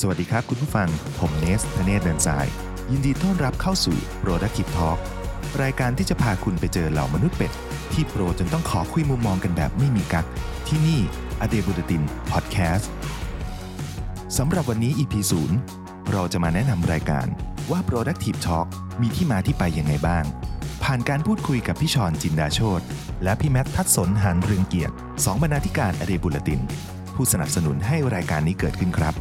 สวัสดีครับคุณผู้ฟัง ผมเนสธเนศเดินสาย ยินดีต้อนรับเข้าสู่ Productive Talk รายการที่จะพาคุณไปเจอเหล่ามนุษย์เป็ด ที่โปรจนต้องขอคุยมุมมองกันแบบไม่มีกัก ที่นี่อเดบุตตินพอดแคสต์สำหรับวันนี้ EP 0เราจะมาแนะนำรายการว่า Productive Talk มีที่มาที่ไปยังไงบ้าง ผ่านการพูดคุยกับพี่ชอนจินดาโชตและพี่แมททัศสนหานเรืองเกียรติสองบรรณาธิการอเดบุลติน ผู้สนับสนุนให้รายการนี้เกิดขึ้นครับ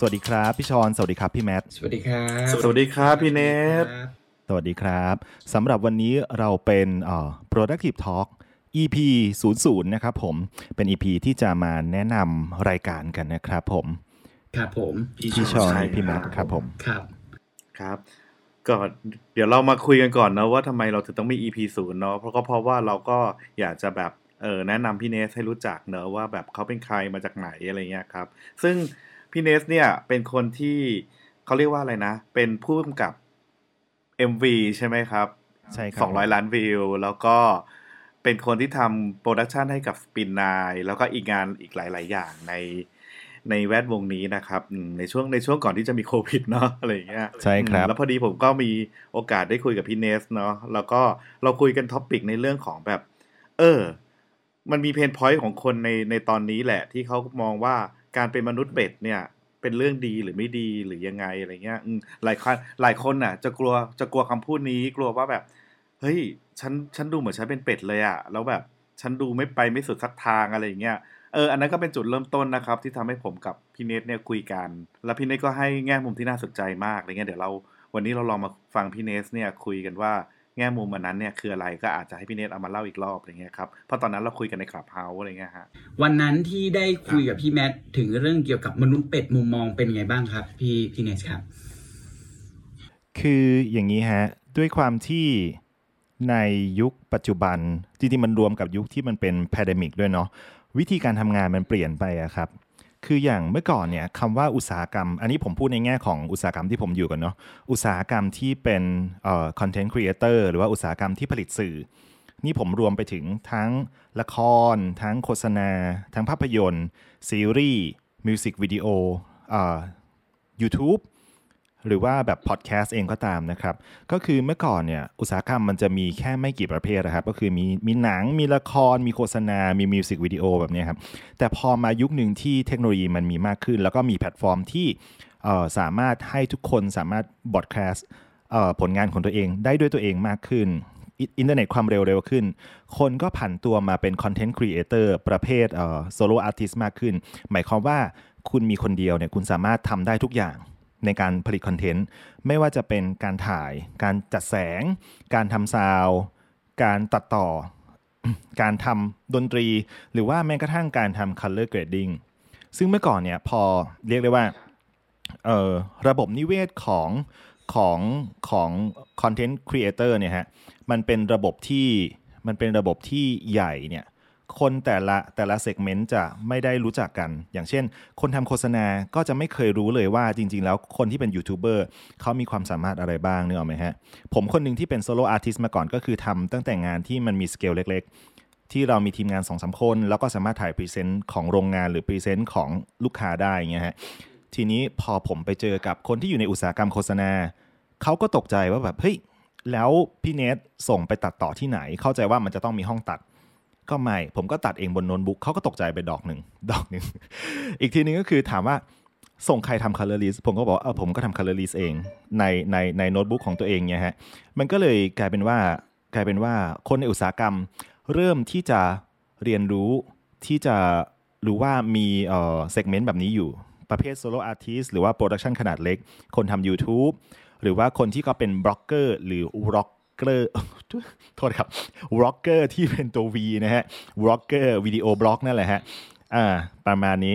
สวัสดีครับ พี่ชอนสวัสดีครับพี่แมทสวัสดีครับ สวัสดีครับพี่เนทครับสวัสดีครับสำหรับวันนี้เราเป็นเอ่อ productive talk EP 00นะครับผมเป็น EP ที่จะมาแนะนำรายการกันนะครับผมครับผมพี่ชอนพี่แมทครับผมครับครับก็เดี๋ยวเรามาคุยกันก่อนนะว่าทำไมเราถึงต้องมี EP ศูนย์เนาะเพราะก็เพราะว่าเราก็อยากจะแบบเออแนะนำพี่เนสให้รู้จักเนอะว่าแบบเขาเป็นใครมาจากไหนอะไรเงี้ยครับ ซึ่ง พี่เนสเนี่ยเป็นคนที่เขาเรียกว่าอะไรนะ เป็นผู้กำกับ MV ใช่ไหมครับใช่ครับสองร้อยล้านวิว แล้วก็เป็นคนที่ทำ production ให้กับ spin9แล้วก็อีกงานอีกหลาย ๆ อย่างในในแวดวงนี้นะครับอืมในช่วงในช่วงก่อนที่จะมีโควิดเนาะอะไรอย่างเงี้ยใช่ครับอืมแล้วพอดีผมก็มีโอกาสได้คุยกับพี่เนสเนาะแล้วก็เราคุยกัน topic ในเรื่องของแบบ เออ มันมี pain point ของคนในในตอนนี้แหละ ที่เขามองว่า การเป็นมนุษย์เป็ดเนี่ยเป็นเรื่องดีหรือไม่ดีหรือยังไงอะไรเงี้ยหลายคนหลายคนน่ะ จะกลัวจะกลัวคำพูดนี้กลัวว่าแบบ เฮ้ยฉันฉันดูเหมือนฉันเป็นเป็ดเลยอะแล้วแบบฉันดูไม่ไปไม่สุดสักทางอะไรอย่างเงี้ยเอออันนั้นก็เป็นจุดเริ่มต้นนะครับ ที่ทำให้ผมกับพี่เนทเนี่ยคุยกัน แล้วพี่เนทก็ให้แง่มุมที่น่าสนใจมากอะไรเงี้ยเดี๋ยวเราวันนี้เราลองมาฟังพี่เนทเนี่ยคุยกันว่า แง่มุมอันนั้นเนี่ยคืออะไรก็อาจจะให้พี่เนทเอามาเล่าอีกรอบอะไรเงี้ยครับเพราะตอนนั้นเราคุยกันในคลับเฮาส์อะไรเงี้ยฮะวันนั้นที่ได้คุยกับพี่แมทถึงเรื่องเกี่ยวกับมนุษย์เป็ดมุมมองเป็นไงบ้างครับ พี่พี่เนสครับ คืออย่างนี้ฮะด้วยความที่ในยุคปัจจุบันจริงๆมันรวมกับยุคที่มันเป็น pandemic ด้วยเนาะวิธีการทำงานมันเปลี่ยนไปอะครับ คืออย่างเมื่อก่อนเนี่ยคำว่าอุตสาหกรรม อันนี้ผมพูดในแง่ของอุตสาหกรรมที่ผมอยู่กันเนาะอุตสาหกรรมที่เป็น content creator หรือว่าอุตสาหกรรมที่ผลิตสื่อ นี่ผมรวมไปถึงทั้งละคร ทั้งโฆษณา ทั้งภาพยนตร์ ซีรีส์มิวสิกวิดีโอเอ่อ YouTube หรือว่าแบบพอดแคสต์เองก็ตามนะครับ ก็คือเมื่อก่อนเนี่ยอุตสาหกรรมมันจะมีแค่ไม่กี่ประเภทนะครับ ก็คือมีมีหนังมีละคร มีโฆษณา มีมิวสิกวิดีโอแบบนี้ครับ แต่พอมายุคหนึ่งที่เทคโนโลยีมันมีมากขึ้น แล้วก็มีแพลตฟอร์มที่สามารถให้ทุกคนสามารถ broadcast ผลงานของตัวเองได้ด้วยตัวเองมากขึ้นอินเทอร์เน็ตความเร็วเร็วขึ้น คนก็ผันตัวมาเป็น content creator ประเภทsolo artist มากขึ้น หมายความว่าคุณมีคนเดียวเนี่ยคุณสามารถทำได้ทุกอย่าง ในการผลิต content ไม่ว่าจะเป็นการถ่าย การจัดแสง การทำซาวการตัดต่อ การทำดนตรี หรือว่าแม้กระทั่งการทำ color grading ซึ่งเมื่อก่อนเนี่ยพอเรียกได้ว่าระบบนิเวศของของของ content creator เนี่ยฮะมันเป็นระบบที่มันเป็นระบบที่ใหญ่เนี่ย คนแต่ละแต่ละ segment จะไม่ได้รู้จักกัน อย่างเช่น คนทำโฆษณาก็จะไม่เคยรู้เลยว่าจริง ๆ แล้วคนที่เป็นยูทูบเบอร์เขามีความสามารถอะไรบ้างนึกออกไหมฮะ ผมคนหนึ่งที่เป็น solo artist มาก่อนก็คือทำตั้งแต่งานที่มันมีสเกลเล็ก ๆ ที่เรามีทีมงาน2อสคน แล้วก็สามารถถ่าย present ของโรงงานหรือ present ของลูกค้าได้อย่างเงี้ยฮะทีนี้พอผมไปเจอกับคนที่อยู่ในอุตสาหกรรมโฆษณาเขาก็ตกใจว่าแบบเฮ้ยแล้วพี่เนทส่งไปตัดต่อที่ไหน เข้าใจว่ามันจะต้องมีห้องตัด ก็ไม่ ผมก็ตัดเองบนโน้ตบุ๊กเขาก็ตกใจไปดอกหนึ่งดอกหนึ่ง อีกทีนึงก็คือถามว่าส่งใครทำ color list ผมก็บอกเออผมก็ทำ color list เองในในในโน้ตบุ๊กของตัวเองเนี่ยฮะมันก็เลยกลายเป็นว่ากลายเป็นว่าคนในอุตสาหกรรม เริ่มที่จะเรียนรู้ที่จะรู้ว่ามีเอ่อ segment แบบนี้อยู่ประเภท solo artist หรือว่า production ขนาดเล็ก คนทำ YouTube หรือว่าคนที่ก็เป็นบล็อกเกอร์หรือ vlogger โทษครับ vlogger ที่เป็นตัว V นะฮะ vlogger video blog นั่นแหละฮะอ่าประมาณนี้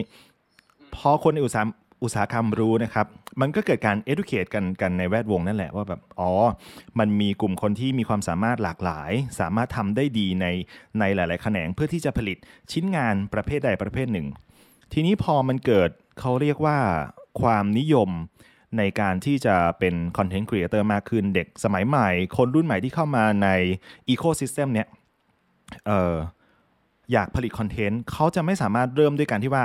พอคนในอุตสาหอุตสาหกรรมรู้นะครับ มันก็เกิดการ educate กันกันในแวดวงนั่นแหละว่าแบบ อ๋อ มันมีกลุ่มคนที่มีความสามารถหลากหลาย สามารถทำได้ดีในในหลาย ๆ แขนงเพื่อที่จะผลิตชิ้นงานประเภทใดประเภทหนึ่ง ทีนี้พอมันเกิดเขาเรียกว่าความนิยม ในการที่จะเป็น content creator มากขึ้นเด็กสมัยใหม่ คนรุ่นใหม่ที่เข้ามาใน ecosystem เนี่ยอยากผลิต content เขาจะไม่สามารถเริ่มด้วยการที่ว่า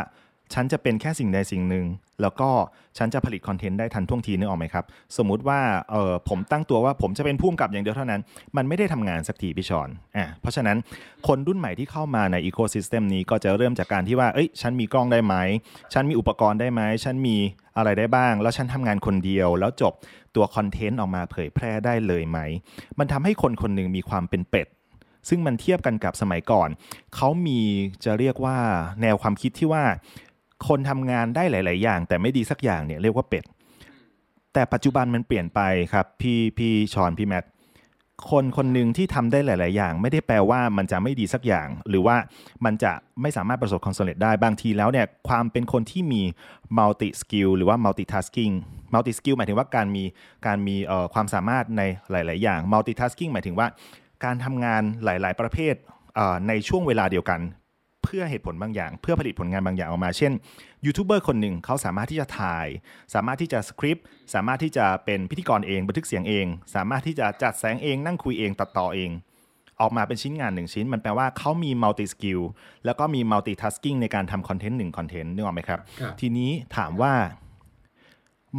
ฉันจะเป็นแค่สิ่งใดสิ่งหนึ่ง แล้วก็ฉันจะผลิต content ได้ทันท่วงทีนึกออกไหมครับ สมมุติว่าเออผมตั้งตัวว่าผมจะเป็นผู้กำกับอย่างเดียวเท่านั้น มันไม่ได้ทำงานสักทีพี่ชอนอะเพราะฉะนั้นคนรุ่นใหม่ที่เข้ามาใน ecosystem นี้ก็จะเริ่มจากการที่ว่าเอ้ยฉันมีกล้องได้ไหม ฉันมีอุปกรณ์ได้ไหม ฉันมีอะไรได้บ้าง แล้วฉันทำงานคนเดียว แล้วจบตัว content ออกมาเผยแพร่ได้เลยไหม มันทำให้คนคนหนึ่งมีความเป็นเป็ดซึ่งมันเทียบกันกับสมัยก่อน เขามีจะเรียกว่าแนวความคิดที่ว่า คนทำงานได้หลาย ๆ อย่าง แต่ไม่ดีสักอย่างเนี่ยเรียกว่าเป็ด แต่ปัจจุบันมันเปลี่ยนไปครับ พี่พี่ชอนพี่แมทคนคนหนึ่งที่ทำได้หลาย ๆ อย่าง ไม่ได้แปลว่ามันจะไม่ดีสักอย่าง หรือว่ามันจะไม่สามารถประสบความสำเร็จได้บางทีแล้วเนี่ยความเป็นคนที่มี multi skill หรือว่า multitasking multi skill หมายถึงว่าการมีการมีเอ่อความสามารถในหลาย ๆ อย่าง multitasking หมายถึงว่า การทำงานหลาย ๆ ประเภทเอ่อในช่วงเวลาเดียวกัน เพื่อเหตุผลบางอย่าง เพื่อผลิตผลงานบางอย่างออกมา เช่นยูทูบเบอร์คนหนึ่งเขาสามารถที่จะถ่าย สามารถที่จะสคริปต์สามารถที่จะเป็นพิธีกรเองบันทึกเสียงเอง สามารถที่จะจัดแสงเองนั่งคุยเองตัดต่อเอง ออกมาเป็นชิ้นงานหนึ่งชิ้น มันแปลว่าเขามี multi-skill แล้วก็มี multitasking ในการทำ content หนึ่ง content นึกออกไหมครับครับทีนี้ถามว่า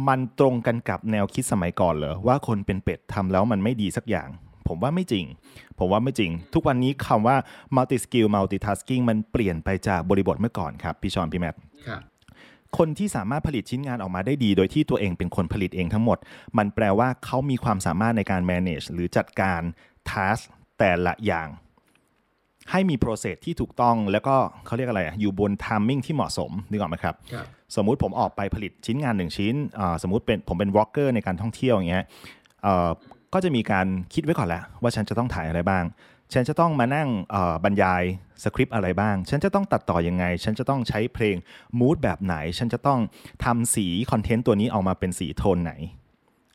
มันตรงกันกับแนวคิดสมัยก่อนเหรอว่าคนเป็นเป็ดทำแล้วมันไม่ดีสักอย่าง ผมว่าไม่จริง ผมว่าไม่จริง ทุกวันนี้คำว่า multi skill multitasking มันเปลี่ยนไปจากบริบทเมื่อก่อนครับ พี่ชอนพี่แมทครับคนที่สามารถผลิตชิ้นงานออกมาได้ดี โดยที่ตัวเองเป็นคนผลิตเองทั้งหมด มันแปลว่าเขามีความสามารถในการ manage หรือจัดการ task แต่ละอย่าง ให้มี process ที่ถูกต้องแล้วก็เขาเรียกอะไรอะอยู่บน timing ที่เหมาะสมนึกออกไหมครับครับ สมมุติผมออกไปผลิตชิ้นงานหนึ่งชิ้นอ่าสมมุติเป็นผมเป็นวอล์กเกอร์ในการท่องเที่ยวอย่างเงี้ยเอ่อ ก็จะมีการคิดไว้ก่อนแล้วว่าฉันจะต้องถ่ายอะไรบ้าง ฉันจะต้องมานั่งบรรยายสคริปต์อะไรบ้าง ฉันจะต้องตัดต่อยังไง ฉันจะต้องใช้เพลงมูดแบบไหน ฉันจะต้องทำสีคอนเทนต์ตัวนี้ออกมาเป็นสีโทนไหน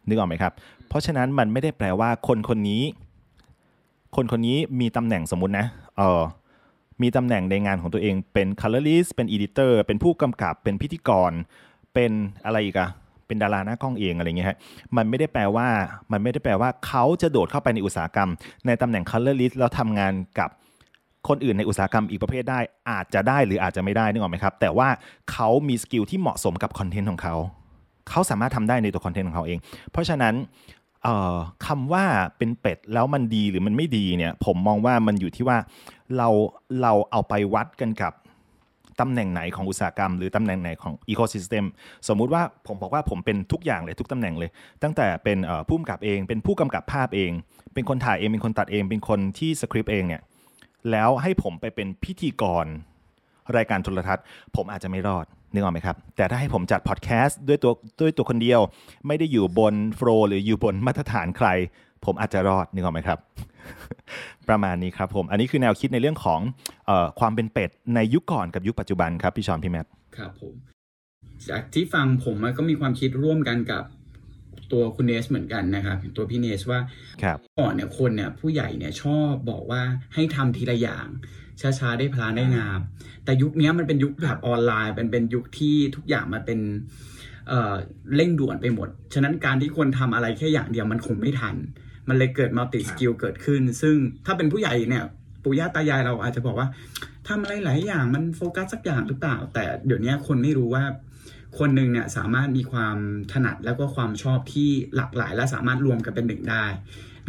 นึกออกไหมครับ เพราะฉะนั้นมันไม่ได้แปลว่าคนคนนี้ คนคนนี้มีตำแหน่งสมมุตินะ เออมีตำแหน่งในงานของตัวเองเป็น colorist เป็น editor เป็นผู้กำกับ เป็นพิธีกร เป็นอะไรอีกอะ เป็นดาราหน้ากล้องเองอะไรเงี้ยฮะมันไม่ได้แปลว่ามันไม่ได้แปลว่าเขาจะโดดเข้าไปในอุตสาหกรรม ในตำแหน่ง colorist แล้วทำงานกับคนอื่นในอุตสาหกรรมอีกประเภทได้ อาจจะได้หรืออาจจะไม่ได้นึกออกไหมครับ แต่ว่าเขามี skill ที่เหมาะสมกับคอนเทนต์ของเขา เขาสามารถทำได้ในตัวคอนเทนต์ของเขาเอง เพราะฉะนั้นเอ่อคำว่าเป็นเป็ดแล้วมันดีหรือมันไม่ดีเนี่ยผมมองว่ามันอยู่ที่ว่าเราเราเอาไปวัดกันกับ ตำแหน่งไหนของอุตสาหกรรม หรือตำแหน่งไหนของ ecosystem สมมุติว่าผมบอกว่าผมเป็นทุกอย่างเลยทุกตำแหน่งเลย ตั้งแต่เป็นผู้กำกับเอง เป็นผู้กำกับภาพเอง เป็นคนถ่ายเองเป็นคนตัดเอง เป็นคนที่สคริปต์เองเนี่ยแล้วให้ผมไปเป็นพิธีกรรายการโทรทัศน์ ผมอาจจะไม่รอดนึกออกไหมครับ แต่ถ้าให้ผมจัดพอดแคสต์ด้วยตัวด้วยตัวคนเดียว ไม่ได้อยู่บน flow หรืออยู่บนมาตรฐานใคร ผมอาจจะรอดนึกออกไหมครับ ประมาณนี้ครับผม อันนี้คือแนวคิดในเรื่องของเออความเป็นเป็ดในยุคก่อนกับยุคปัจจุบันครับพี่ชอนพี่แมทครับผม จากที่ฟังผมอะก็มีความคิดร่วมกันกับตัวคุณเนสเหมือนกันนะครับตัวพี่เนสว่าครับก่อนเนี่ยคนเนี่ยผู้ใหญ่เนี่ยชอบบอกว่าให้ทำทีละอย่าง ช้าๆได้พลานได้งาม แต่ยุคเนี้ยมันเป็นยุคแบบออนไลน์เป็นเป็นยุคที่ทุกอย่างมันเป็นเอ่อเร่งด่วนไปหมด ฉะนั้นการที่คนทำอะไรแค่อย่างเดียวมันคงไม่ทัน มันเลยเกิด multi-skill เกิดขึ้น ซึ่งถ้าเป็นผู้ใหญ่เนี่ยปู่ย่าตายายเราอาจจะบอกว่าทำอะไรหลายอย่างมันโฟกัสสักอย่างหรือเปล่า แต่เดี๋ยวนี้คนไม่รู้ว่าคนหนึ่งเนี่ยสามารถมีความถนัดแล้วก็ความชอบที่หลากหลาย และสามารถรวมกันเป็นหนึ่งได้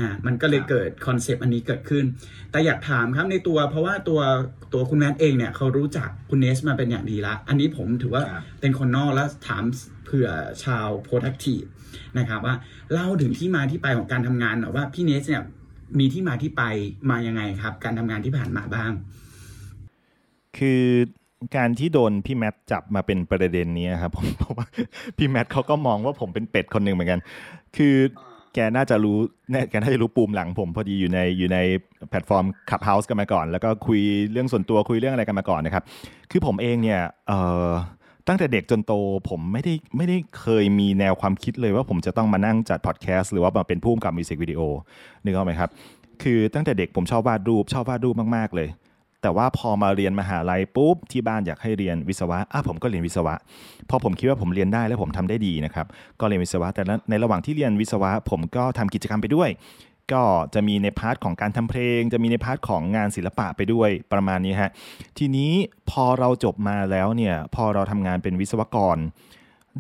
อ่ามันก็เลยเกิดคอนเซปต์อันนี้เกิดขึ้น แต่อยากถามครับในตัว เพราะว่าตัวตัวคุณแมทเองเนี่ยเขารู้จักคุณเนทมาเป็นอย่างดีละ อันนี้ผมถือว่าครับเป็นคนนอกแล้วถามเผื่อชาว productive นะครับว่าเล่าถึงที่มาที่ไปของการทำงานหน่อยว่าพี่เนสเนี่ยมีที่มาที่ไปมายังไงครับ การทำงานที่ผ่านมาบ้าง คือการที่โดนพี่แมทจับมาเป็นประเด็นนี้ครับผมเพราะว่าพี่แมทเขาก็มองว่าผมเป็นเป็ดคนหนึ่งเหมือนกัน คือแกน่าจะรู้แน่แกน่าจะรู้ปูมหลังผม พอดีอยู่ในอยู่ในแพลตฟอร์มขับเฮาส์กันมาก่อน แล้วก็คุยเรื่องส่วนตัวคุยเรื่องอะไรกันมาก่อนนะครับ คือผมเองเนี่ยเอ่อ ตั้งแต่เด็กจนโตผมไม่ได้ไม่ได้เคยมีแนวความคิดเลยว่าผมจะต้องมานั่งจัดพอดแคสต์หรือว่ามาเป็นผู้กำกับมิวสิกวิดีโอนึกออกไหมครับ คือตั้งแต่เด็กผมชอบวาดรูปชอบวาดรูปมากๆเลย แต่ว่าพอมาเรียนมหาลัยปุ๊บที่บ้านอยากให้เรียนวิศวะอะผมก็เรียนวิศวะ พอผมคิดว่าผมเรียนได้แล้วผมทำได้ดีนะครับก็เรียนวิศวะแต่ในระหว่างที่เรียนวิศวะ ผมก็ทำกิจกรรมไปด้วย ก็จะมีใน part ของการทำเพลง จะมีใน part ของงานศิลปะไปด้วยประมาณนี้ฮะทีนี้พอเราจบมาแล้วเนี่ยพอเราทำงานเป็นวิศวกร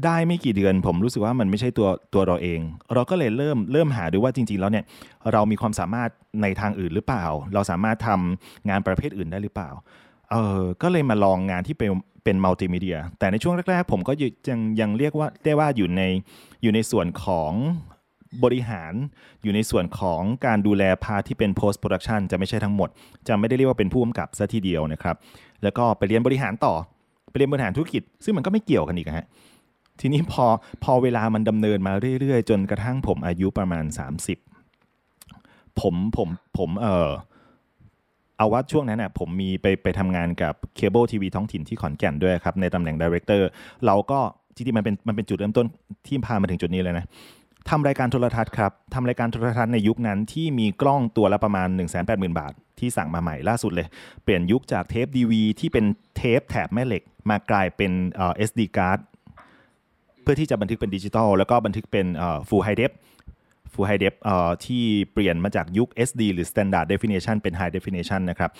ได้ไม่กี่เดือนผมรู้สึกว่ามันไม่ใช่ตัวตัวเราเอง เราก็เลยเริ่มเริ่มหาดูว่าจริง ๆ แล้วเนี่ยเรามีความสามารถในทางอื่นหรือเปล่า เราสามารถทำงานประเภทอื่นได้หรือเปล่าเออก็เลยมาลองงานที่เป็นเป็นมัลติมีเดียแต่ในช่วงแรก ๆ ผมก็ยังยังเรียกว่าได้ว่าอยู่ในอยู่ในส่วนของ บริหารอยู่ในส่วนของการดูแลพาที่เป็น post production จะไม่ใช่ทั้งหมด จะไม่ได้เรียกว่าเป็นผู้กำกับซะทีเดียวนะครับ แล้วก็ไปเรียนบริหารต่อ ไปเรียนบริหารธุรกิจ ซึ่งมันก็ไม่เกี่ยวกันอีกฮะทีนี้พอพอเวลามันดำเนินมาเรื่อยๆ จนกระทั่งผมอายุประมาณ 30 ผมผมผมเออเอาว่าช่วงนั้นน่ะผมมีไปไปทำงานกับเคเบิลทีวีท้องถิ่นที่ขอนแก่นด้วยครับ ในตำแหน่ง director เราก็จริงๆมันเป็นมันเป็นจุดเริ่มต้นที่พามาถึงจุดนี้เลยนะ ทำรายการโทรทัศน์ครับทำรายการโทรทัศน์ในยุคนั้นที่มีกล้องตัวละประมาณ 1 8 0 0 0 0 บาท ที่สั่งมาใหม่ล่าสุดเลย เปลี่ยนยุคจากเทป DV ที่เป็นเทปแถบแม่เหล็ก มากลายเป็นเอ่อ SD card เพื่อที่จะบันทึกเป็นดิจิตอลแล้วก็บันทึกเป็น full high def full high def ที่เปลี่ยนมาจากยุค SD หรือ standard definition เป็น high definition นะครับ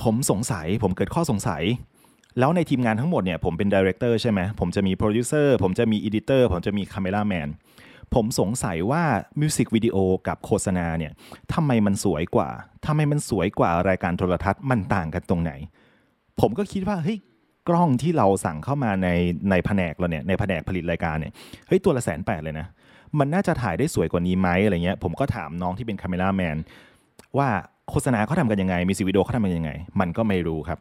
ผมสงสัยผมเกิดข้อสงสัยแล้วในทีมงานทั้งหมดเนี่ยผมเป็น director ใช่ไหมผมจะมีโปรดิวเซอร์ผมจะมี editor ผมจะมี cameraman ผมสงสัยว่ามิวสิกวิดีโอกับโฆษณาเนี่ยทำไมมันสวยกว่าทำไมมันสวยกว่ารายการโทรทัศน์มันต่างกันตรงไหน ผมก็คิดว่าเฮ้ยกล้องที่เราสั่งเข้ามาในในแผนกเราเนี่ยในแผนกผลิตรายการเนี่ยเฮ้ยตัวละแสนแปดเลยนะ มันน่าจะถ่ายได้สวยกว่านี้ไหมอะไรเงี้ยผมก็ถามน้องที่เป็นคาเมราแมนว่าโฆษณาเขาทำกันยังไงมีสิวิดีโอเขาทำกันยังไง มันก็ไม่รู้ครับ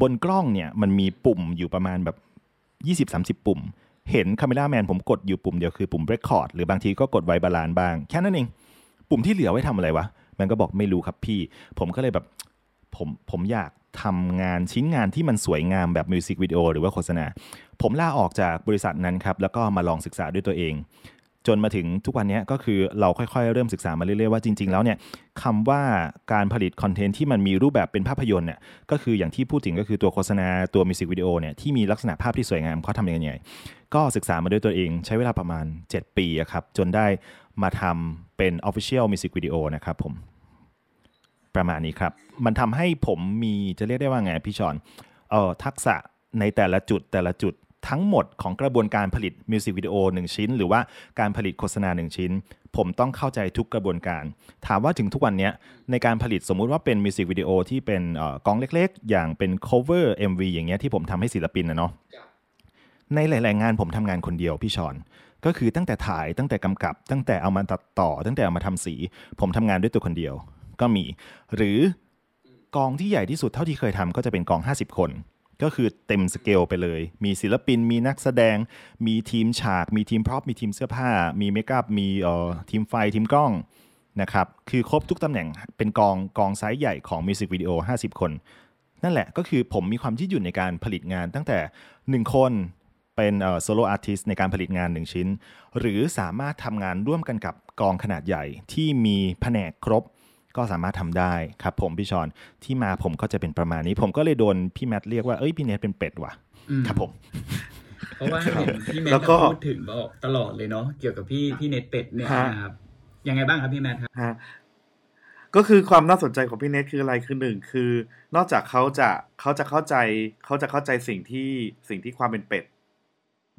บนกล้องเนี่ยมันมีปุ่มอยู่ประมาณแบบ 20-30 ปุ่ม เห็น cameraman ผมกดอยู่ปุ่มเดียวคือปุ่ม record หรือบางทีก็กด white balance บ้าง แค่นั้นเอง ปุ่มที่เหลือไว้ทำอะไรวะ มันก็บอกไม่รู้ครับพี่ ผมก็เลยแบบผมผมอยากทำงานชิ้นงานที่มันสวยงามแบบมิวสิกวิดีโอหรือว่าโฆษณา ผมลาออกจากบริษัทนั้นครับ แล้วก็มาลองศึกษาด้วยตัวเอง จนมาถึงทุกวันนี้ก็คือเราค่อยๆ เริ่มศึกษามาเรื่อยๆว่าจริง ๆ แล้วเนี่ยคำว่าการผลิตคอนเทนต์ที่มันมีรูปแบบเป็นภาพยนตร์เนี่ยก็คืออย่างที่พูดถึงก็คือตัวโฆษณาตัวมิวสิกวิดีโอเนี่ยที่มีลักษณะภาพที่สวยงามเขาทำยังไงก็ศึกษามาด้วยตัวเองใช้เวลาประมาณ 7 ปีครับจนได้มาทำเป็น Official Music Video นะครับผมประมาณนี้ครับ มันทำให้ผมมีจะเรียกได้ว่าไงพี่ชอนเออทักษะในแต่ละจุดแต่ละจุด ทั้งหมดของกระบวนการผลิตมิวสิกวิดีโอหนึ่งชิ้น หรือว่าการผลิตโฆษณาหนึ่งชิ้น ผมต้องเข้าใจทุกกระบวนการ ถามว่าถึงทุกวันนี้ในการผลิตสมมุติว่าเป็นมิวสิกวิดีโอที่เป็นกองเล็กๆ อย่างเป็น cover MV อย่างเงี้ยที่ผมทำให้ศิลปินนะเนาะในหลาย ๆ งานผมทำงานคนเดียวพี่ชอนก็คือตั้งแต่ถ่ายตั้งแต่กำกับ ตั้งแต่เอามาตัดต่อ ตั้งแต่เอามาทำสี ผมทำงานด้วยตัวคนเดียวก็มี หรือกองที่ใหญ่ที่สุดเท่าที่เคยทำก็จะเป็นกอง 50 คน ก็คือเต็มสเกลไปเลย มีศิลปิน มีนักแสดง มีทีมฉาก มีทีม prop มีทีมเสื้อผ้า มี makeup มีเอ่อทีมไฟ ทีมกล้องนะครับ คือครบทุกตำแหน่ง เป็นกองกองไซส์ใหญ่ของมิวสิกวิดีโอ 50 คน นั่นแหละ ก็คือผมมีความที่อยู่ในการผลิตงานตั้งแต่ 1 คนเป็น solo artist ในการผลิตงาน 1 ชิ้น หรือสามารถทำงานร่วมกันกับกองขนาดใหญ่ที่มีแผนกครบ ก็สามารถทำได้ครับผมพี่ชอนที่มาผมก็จะเป็นประมาณนี้ ผมก็เลยโดนพี่แมทเรียกว่าเอ้ยพี่เนทเป็นเป็ดว่ะครับผมเพราะว่าเห็นพี่เนทพูดถึงบอกตลอดเลยเนาะเกี่ยวกับพี่พี่เนทเป็ดเนี่ยนะครับยังไงบ้างครับพี่แมทครับก็คือความน่าสนใจของพี่เนทคืออะไรคือหนึ่งคือ นอกจากเขาจะเขาจะเข้าใจเขาจะเข้าใจสิ่งที่สิ่งที่ความเป็นเป็ด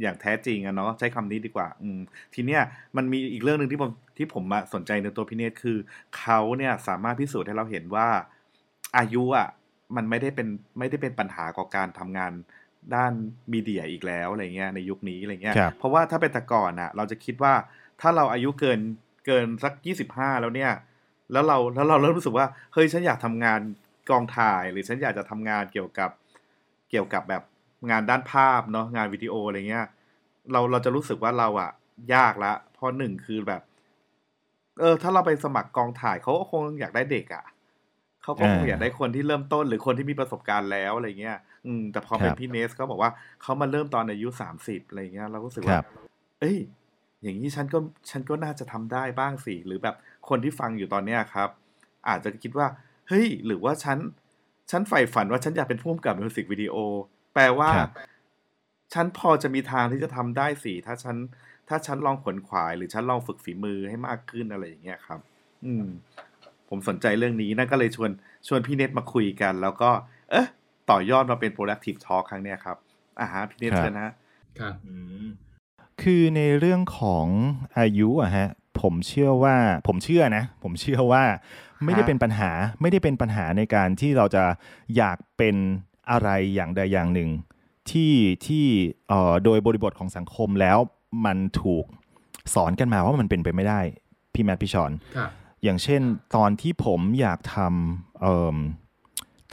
อย่างแท้จริงอะเนาะใช้คำนี้ดีกว่า อืมทีเนี้ยมันมีอีกเรื่องหนึ่งที่ผมที่ผมมาสนใจในตัวพี่เนตคือเขาเนี่ยสามารถพิสูจน์ให้เราเห็นว่า อายุอะมันไม่ได้เป็นไม่ได้เป็นปัญหากับการทำงานด้านมีเดียอีกแล้วอะไรเงี้ยในยุคนี้อะไรเงี้ย เพราะว่าถ้าเป็นแต่ก่อนอะเราจะคิดว่าถ้าเราอายุเกินเกินสักยี่สิบห้าแล้วเนี่ย แล้วเราแล้วเราเริ่มรู้สึกว่าเฮ้ยฉันอยากทำงานกองถ่าย หรือฉันอยากจะทำงานเกี่ยวกับเกี่ยวกับแบบ งานด้านภาพเนาะงานวิดีโออะไรเงี้ย เราเราจะรู้สึกว่าเราอะยากละเพราะหนึ่งคือแบบ เออ ถ้าเราไปสมัครกองถ่ายเขาก็คงอยากได้เด็กอะเขาก็คงอยากได้คนที่เริ่มต้นหรือคนที่มีประสบการณ์แล้วอะไรเงี้ย อืม แต่พอเป็นพี่เนสเขาบอกว่าเขามาเริ่มตอนอายุสามสิบอะไรเงี้ย เราก็รู้สึกว่า เอ้ย อย่างนี้ฉันก็ฉันก็น่าจะทำได้บ้างสิหรือแบบคนที่ฟังอยู่ตอนเนี้ยครับ อาจจะคิดว่า เฮ้ย หรือว่าฉันฉันใฝ่ฝันว่าฉันอยากเป็นผู้กำกับมิวสิกวิดีโอ แปลว่าครับฉันพอจะมีทางที่จะทำได้สิถ้าฉัน ถ้าฉันลองขวนขวาย หรือฉันลองฝึกฝีมือให้มากขึ้นอะไรอย่างเงี้ยครับ อืม ผมสนใจเรื่องนี้นั่นก็เลยชวนชวนพี่เน็ตมาคุยกัน แล้วก็ เอ๊ะต่อยอดมาเป็น productive talk ครั้งเนี้ยครับอ่าฮะพี่เน็ตครับเชิญนะฮะครับคือในเรื่องของอายุอะฮะ ผมเชื่อว่าผมเชื่อนะ ผมเชื่อว่าไม่ได้เป็นปัญหาไม่ได้เป็นปัญหาในการที่เราจะอยากเป็น อะไรอย่างใดอย่างหนึ่ง ที่ที่เอ่อโดยบริบทของสังคมแล้วมันถูกสอนกันมาว่ามันเป็นไปไม่ได้ พี่แมทพี่ชอนครับอย่างเช่น ตอนที่ผมอยากทำเอิ่ม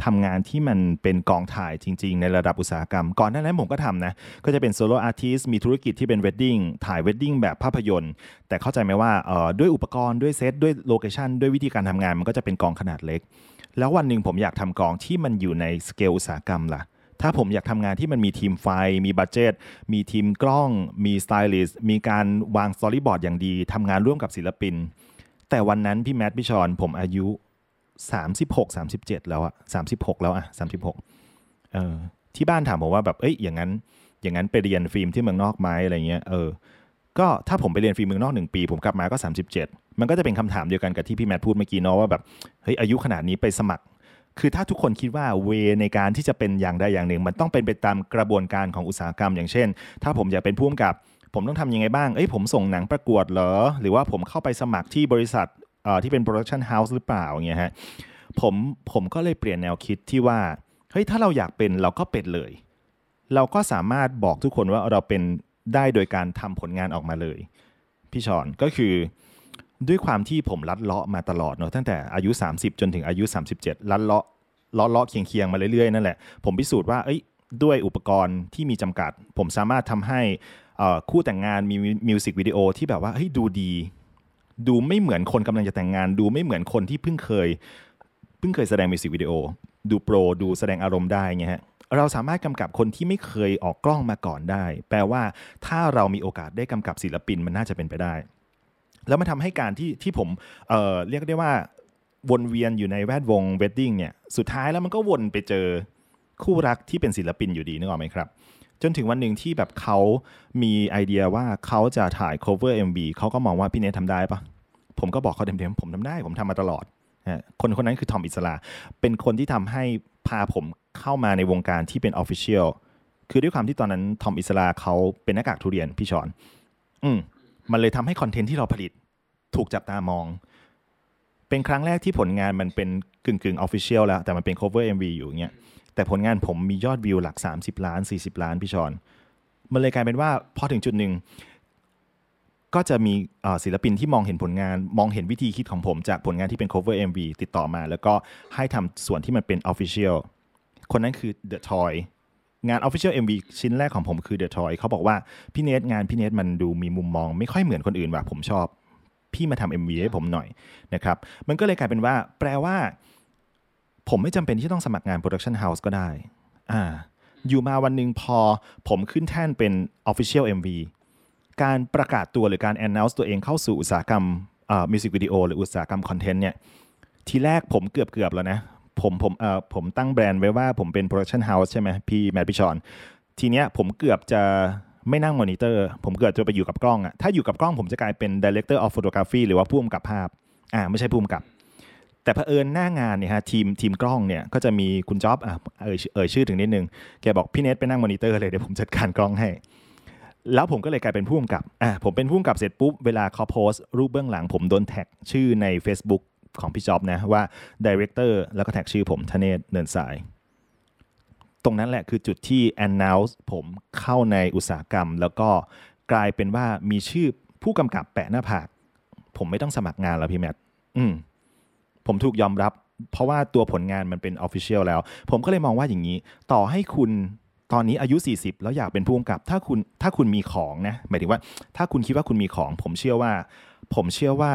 ทำงานที่มันเป็นกองถ่ายจริง ๆ ในระดับอุตสาหกรรม ก่อนหน้านั้นผมก็ทำนะ ก็จะเป็น solo artist มีธุรกิจที่เป็น wedding ถ่าย wedding แบบภาพยนตร์ แต่เข้าใจไหมว่าเอ่อด้วยอุปกรณ์ด้วยเซตด้วย location ด้วยวิธีการทำงานมันก็จะเป็นกองขนาดเล็ก แล้ววันหนึ่งผมอยากทำกองที่มันอยู่ในสเกลอุตสาหกรรมล่ะ ถ้าผมอยากทำงานที่มันมีทีมไฟ มี budget มีทีมกล้อง มีสไตลิสต์ มีการวาง storyboard อย่างดีทำงานร่วมกับศิลปิน แต่วันนั้นพี่แมทพี่ชอนผมอายุ 36 37 แล้วอะ36 แล้วอะ36เออที่บ้านถามผมว่าแบบเอ้ยอย่างนั้น อย่างนั้นไปเรียนฟิล์มที่เมืองนอกไหมอะไรเงี้ยเออ ก็ถ้าผมไปเรียนฟิล์มเมืองนอกหนึ่งปี ผมกลับมาก็ 37 มันก็จะเป็นคำถามเดียวกันกับที่พี่แมทพูดเมื่อกี้เนาะว่าแบบเฮ้ยอายุขนาดนี้ไปสมัคร คือถ้าทุกคนคิดว่า way ในการที่จะเป็นอย่างใดอย่างหนึ่ง มันต้องเป็นไปตามกระบวนการของอุตสาหกรรม อย่างเช่น ถ้าผมอยากเป็นผู้กำกับ ผมต้องทำยังไงบ้างเอ้ยผมส่งหนังประกวดเหรอ หรือว่าผมเข้าไปสมัครที่บริษัทที่เป็น production house หรือเปล่าอย่างเงี้ยฮะผมผมก็เลยเปลี่ยนแนวคิดที่ว่าเฮ้ยถ้าเราอยากเป็นเราก็เป็นเลย เราก็สามารถบอกทุกคนว่าเราเป็น ได้โดยการทำผลงานออกมาเลย พี่ชอนก็คือด้วยความที่ผมลัดเลาะมาตลอดเนอะตั้งแต่อายุ 30 จนถึงอายุ 37 ลัดเลาะเลาะเลาะเคียงเคียงๆมาเรื่อยๆนั่นแหละผมพิสูจน์ว่าเอ้ยด้วยอุปกรณ์ที่มีจำกัด ผมสามารถทำให้คู่แต่งงานมีมิวสิกวิดีโอที่แบบว่าเฮ้ยดูดี ดูไม่เหมือนคนกำลังจะแต่งงาน ดูไม่เหมือนคนที่เพิ่งเคย เพิ่งเคยแสดงมิวสิกวิดีโอดูโปรดูแสดงอารมณ์ได้เงี้ยฮะ เราสามารถกำกับคนที่ไม่เคยออกกล้องมาก่อนได้ แปลว่าถ้าเรามีโอกาสได้กำกับศิลปินมันน่าจะเป็นไปได้ แล้วมันทำให้การที่ที่ผมเอ่อเรียกได้ว่าวนเวียนอยู่ในแวดวงเวดดิ้งเนี่ยสุดท้ายแล้วมันก็วนไปเจอคู่รักที่เป็นศิลปินอยู่ดีนึกออกไหมครับ จนถึงวันหนึ่งที่แบบเขามีไอเดียว่าเขาจะถ่าย cover MV เขาก็มองว่าพี่เนททำได้ปะผมก็บอกเขาเต็มๆผมทำได้ ผมทำมาตลอดฮะคนคนนั้นคือทอมอิศราเป็นคนที่ทำให้พาผม เข้ามาในวงการที่เป็น official คือด้วยความที่ตอนนั้นทอมอิศราเขาเป็นหน้ากากทุเรียนพี่ชอน อืมมันเลยทำให้คอนเทนต์ที่เราผลิตถูกจับตามอง เป็นครั้งแรกที่ผลงานมันเป็นกึ่งกึ่ง official แล้ว แต่มันเป็น cover MV อยู่อย่างเงี้ยแต่ผลงานผมมียอดวิวหลัก 30 ล้าน 40 ล้านพี่ชอน มันเลยกลายเป็นว่าพอถึงจุดหนึ่งก็จะมีศิลปินที่มองเห็นผลงานมองเห็นวิธีคิดของผมจากผลงานที่เป็น cover MV ติดต่อมา แล้วก็ให้ทำส่วนที่มันเป็น official คนนั้นคือ The Toy งาน official MV ชิ้นแรกของผมคือ The Toy เขาบอกว่า พี่เนทงานพี่เนทมันดูมีมุมมอง ไม่ค่อยเหมือนคนอื่นว่ะผมชอบ พี่มาทำ MV ให้ผมหน่อยนะครับมันก็เลยกลายเป็นว่า แปลว่า ผมไม่จำเป็นที่ต้องสมัครงาน production house ก็ได้อ่าอยู่มาวันหนึ่งพอผมขึ้นแท่นเป็น official MV การประกาศตัวหรือการ announce ตัวเองเข้าสู่อุตสาหกรรมมิวสิกวิดีโอหรืออุตสาหกรรมคอนเทนต์เนี่ยทีแรกผมเกือบเกือบแล้วนะ ผมผมเอ่อผมตั้งแบรนด์ไว้ว่าผมเป็น production house ใช่ไหมพี่แมทพี่ชอนทีเนี้ยผมเกือบจะไม่นั่งมอนิเตอร์ ผมเกือบจะไปอยู่กับกล้องอะถ้าอยู่กับกล้องผมจะกลายเป็น director of photography หรือว่าผู้กำกับภาพอ่าไม่ใช่ผู้กำกับ แต่เผอิญหน้างานเนี่ยฮะทีมทีมกล้องเนี่ยก็จะมีคุณจ๊อบอะเอ่ยเอ่ยชื่อถึงนิดนึง แกบอกพี่เนทไปนั่งมอนิเตอร์เลยเดี๋ยวผมจัดการกล้องให้ แล้วผมก็เลยกลายเป็นผู้กำกับอะผมเป็นผู้กำกับเสร็จปุ๊บเวลาเขาโพสต์รูปเบื้องหลังผมโดนแท็กชื่อใน Facebook ของพี่จ๊อบนะว่า Director แล้วก็แท็กชื่อผมธเนศเนินสาย ตรงนั้นแหละคือจุดที่ announce ผมเข้าในอุตสาหกรรม แล้วก็กลายเป็นว่ามีชื่อผู้กำกับแปะหน้าผาก ผมไม่ต้องสมัครงานแล้วพี่แมทอืมผมถูกยอมรับ เพราะว่าตัวผลงานมันเป็นออฟฟิเชียลแล้ว ผมก็เลยมองว่าอย่างนี้ ต่อให้คุณตอนนี้อายุ 40 แล้วอยากเป็นผู้กำกับ ถ้าคุณถ้าคุณมีของนะหมายถึงว่า ถ้าคุณคิดว่าคุณมีของ ผมเชื่อว่า ผมเชื่อว่า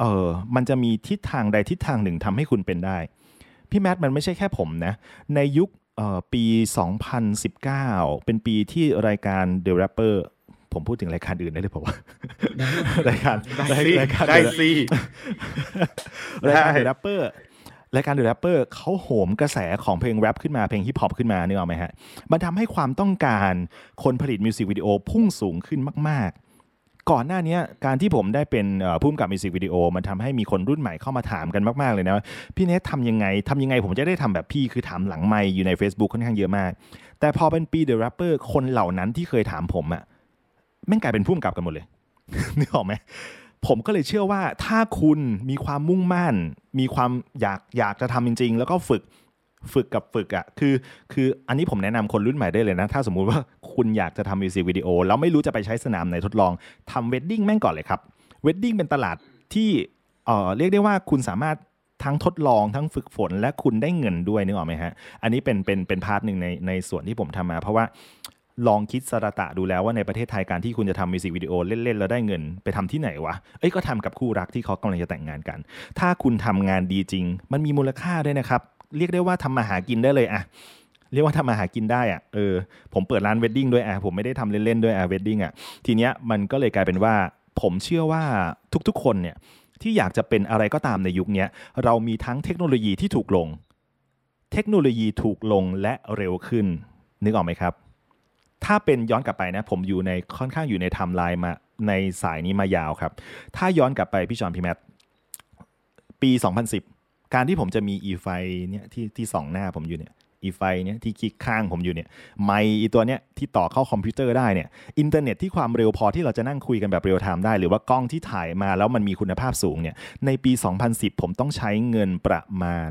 เออมันจะมีทิศทางใดทิศทางหนึ่งทำให้คุณเป็นได้ พี่แมทมันไม่ใช่แค่ผมนะ ในยุคเอ่อปี 2019 เป็นปีที่รายการ The Rapper ผมพูดถึงรายการอื่นได้หรือเปล่าวะรายการได้สิรายการได้ The สิรายการได้ The Rapper รายการ The Rapper เขาโหมกระแสของเพลงแรปขึ้นมาเพลงฮิปฮอปขึ้นมานึกออกไหมฮะ มันทำให้ความต้องการคนผลิตมิวสิกวิดีโอพุ่งสูงขึ้นมาก ๆ ก่อนหน้านี้การที่ผมได้เป็นผู้กำกับมิวสิกวิดีโอมันทำให้มีคนรุ่นใหม่เข้ามาถามกันมากๆเลยนะพี่เนททำยังไงทำยังไงผมจะได้ทำแบบพี่คือถามหลังไมค์อยู่ใน Facebook ค่อนข้างเยอะมาก แต่พอเป็นปี The Rapper คนเหล่านั้นที่เคยถามผมอะแม่งกลายเป็นผู้กำกับกันหมดเลยนึกออกไหมผมก็เลยเชื่อว่าถ้าคุณมีความมุ่งมั่น มีความอยากอยากจะทำจริง ๆ แล้วก็ฝึก ฝึกกับฝึกอะ่ะคือคืออันนี้ผมแนะนำคนรุ่นใหม่ได้เลยนะ ถ้าสมมุติว่าคุณอยากจะทำมิวสิกวิดีโอแล้วไม่รู้จะไปใช้สนามไหนทดลองทำ wedding แม่งก่อนเลยครับ wedding เป็นตลาดที่เอ่อเรียกได้ว่าคุณสามารถทั้งทดลองทั้งฝึกฝนและคุณได้เงินด้วยนึกออกไหมฮะ อันนี้เป็นเป็นเป็น part หนึ่งในในส่วนที่ผมทำมา เพราะว่าลองคิดสระตะดูแล้วว่าในประเทศไทยการที่คุณจะทำมิวสิกวิดีโอเล่น ๆ แล้วได้เงินไปทำที่ไหนวะ เอ้ยก็ทำกับคู่รักที่เขากำลังจะแต่งงานกัน ถ้าคุณทำงานดีจริง มันมีมูลค่าด้วยนะครับ เรียกได้ว่าทำมาหากินได้เลยอะเรียกว่าทำมาหากินได้อะเออผมเปิดร้าน wedding ด้วยอะผมไม่ได้ทำเล่นๆด้วยอะ wedding อะทีเนี้ยมันก็เลยกลายเป็นว่า ผมเชื่อว่าทุกๆคนเนี่ยที่อยากจะเป็นอะไรก็ตามในยุคนี้เรามีทั้งเทคโนโลยีที่ถูกลง เทคโนโลยีถูกลงและเร็วขึ้น นึกออกไหมครับ ถ้าเป็นย้อนกลับไปนะ ผมอยู่ในค่อนข้างอยู่ในไทม์ไลน์มาในสายนี้มายาวครับ ถ้าย้อนกลับไปพี่ชอนพี่แมทปี 2010 การที่ผมจะมีอีไฟเนี่ยที่ที่สองหน้าผมอยู่เนี่ยอีไฟเนี่ยที่คลิกข้างผมอยู่เนี่ยไมค์อีตัวเนี้ยที่ต่อเข้าคอมพิวเตอร์ได้เนี่ยอินเทอร์เน็ตที่ความเร็วพอที่เราจะนั่งคุยกันแบบเรียลไทม์ได้ หรือว่ากล้องที่ถ่ายมาแล้วมันมีคุณภาพสูงเนี่ยในปี 2010 ผมต้องใช้เงินประมาณ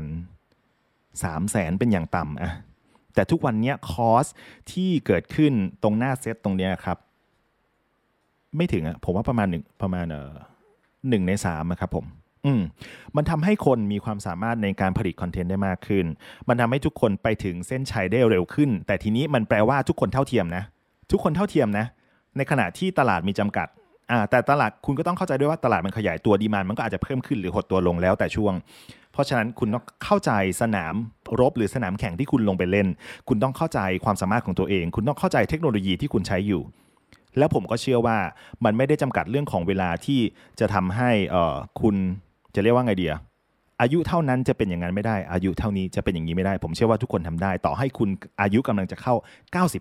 3 0 0แสนเป็นอย่างต่ำอะแต่ทุกวันนี้คอสที่เกิดขึ้นตรงหน้าเซตตรงเนี้ยครับ ไม่ถึงอะผมว่าประมาณหนึ่งประมาณเออหนึ่งในสามครับผม อืมมันทำให้คนมีความสามารถในการผลิตคอนเทนต์ได้มากขึ้น มันทำให้ทุกคนไปถึงเส้นชัยได้เร็วขึ้น แต่ทีนี้มันแปลว่าทุกคนเท่าเทียมนะ ทุกคนเท่าเทียมนะ ในขณะที่ตลาดมีจำกัดอ่าแต่ตลาดคุณก็ต้องเข้าใจด้วยว่าตลาดมันขยายตัวดีมานมันก็อาจจะเพิ่มขึ้นหรือหดตัวลงแล้วแต่ช่วง เพราะฉะนั้นคุณต้องเข้าใจสนามรบหรือสนามแข่งที่คุณลงไปเล่น คุณต้องเข้าใจความสามารถของตัวเอง คุณต้องเข้าใจเทคโนโลยีที่คุณใช้อยู่แล้วผมก็เชื่อว่ามันไม่ได้จำกัดเรื่องของเวลาที่จะทำให้เออคุณ จะเรียกว่าไงเดียอายุเท่านั้นจะเป็นอย่างนั้นไม่ได้ อายุเท่านี้จะเป็นอย่างนี้ไม่ได้ ผมเชื่อว่าทุกคนทำได้ ต่อให้คุณอายุกำลังจะเข้า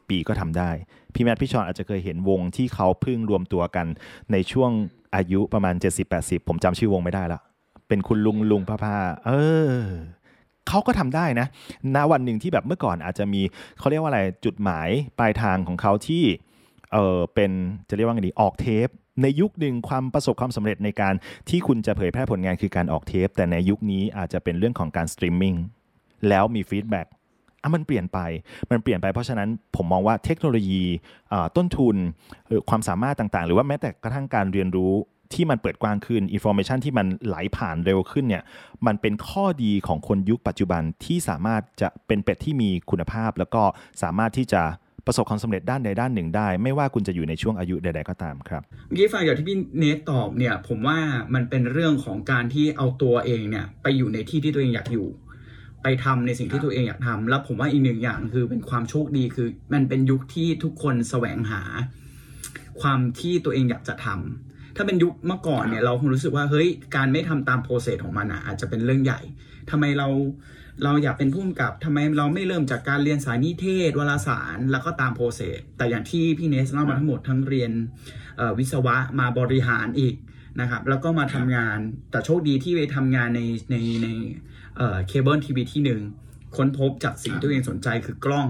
90 ปีก็ทำได้ พี่แมทพี่ชอนอาจจะเคยเห็นวงที่เขาเพิ่งรวมตัวกันในช่วงอายุประมาณ 70-80 ผมจำชื่อวงไม่ได้ละ เป็นคุณลุงลุงป้าป้าเออเขาก็ทำได้นะณวันหนึ่งที่แบบเมื่อก่อนอาจจะมีเขาเรียกว่าอะไรจุดหมายปลายทางของเขาที่เออเป็นจะเรียกว่าไงดีออกเทป ในยุคหนึ่งความประสบความสำเร็จในการที่คุณจะเผยแพร่ผลงานคือการออกเทป แต่ในยุคนี้อาจจะเป็นเรื่องของการสตรีมมิ่งแล้วมี feedback อะมันเปลี่ยนไป มันเปลี่ยนไป เพราะฉะนั้นผมมองว่าเทคโนโลยีต้นทุนความสามารถต่างๆ หรือว่าแม้แต่กระทั่งการเรียนรู้ที่มันเปิดกว้างขึ้น information ที่มันไหลผ่านเร็วขึ้นเนี่ยมันเป็นข้อดีของคนยุคปัจจุบันที่สามารถจะเป็นเป็ดที่มีคุณภาพ แล้วก็สามารถที่จะ ประสบความสำเร็จด้านใดด้านหนึ่งได้ ไม่ว่าคุณจะอยู่ในช่วงอายุใด ๆก็ตามครับเมื่อกี้ฟังจากที่พี่เนทตอบเนี่ยผมว่ามันเป็นเรื่องของการที่เอาตัวเองเนี่ยไปอยู่ในที่ที่ตัวเองอยากอยู่ ไปทำในสิ่งที่ตัวเองอยากทำแล้วผมว่าอีกหนึ่งอย่างคือเป็นความโชคดีคือ มันเป็นยุคที่ทุกคนแสวงหา ความที่ตัวเองอยากจะทำถ้าเป็นยุคเมื่อก่อนเนี่ยเราคงรู้สึกว่าเฮ้ยการไม่ทำตาม process ของมันอะอาจจะเป็นเรื่องใหญ่ทำไมเรา เราอยากเป็นผู้กำกับทำไมเราไม่เริ่มจากการเรียนสายนิเทศวารสาร แล้วก็ตาม process แต่อย่างที่พี่เนทเล่ามาทั้งหมดทั้งเรียนวิศวะมาบริหารอีกนะครับแล้วก็มาทำงานแต่โชคดีที่ไปทำงานในในในเออเคเบิลทีวีที่หนึ่งค้นพบจากสิ่งที่ตัวเองสนใจคือกล้อง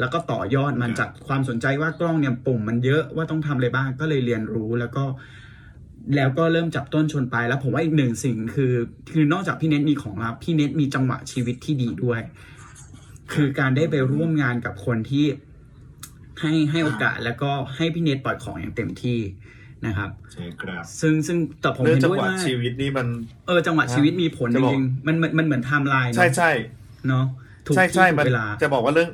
แล้วก็ต่อยอดมันจากความสนใจว่ากล้องเนี่ยปุ่มมันเยอะว่าต้องทำอะไรบ้างก็เลยเรียนรู้แล้วก็ แล้วก็เริ่มจับต้นชนปลายแล้วผมว่าอีกหนึ่งสิ่งคือ คือนอกจากพี่เน็ตมีของลับพี่เน็ตมีจังหวะชีวิตที่ดีด้วย คือการได้ไปร่วมงานกับคนที่ให้ให้โอกาสแล้วก็ให้พี่เน็ตปล่อยของอย่างเต็มที่นะครับใช่ครับ ซึ่งซึ่งแต่ผมเรื่องเห็นจังด้วยหวะว่าชีวิตนี่มันเออจังหวะชีวิตมีผลจจะบอกริงๆมันมันมันเหมือนไทม์ไลน์เนอะใช่ใช่เนาะถูกใช่ที่ใช่ถูมันกเวลาจะบอกว่าเรื่อง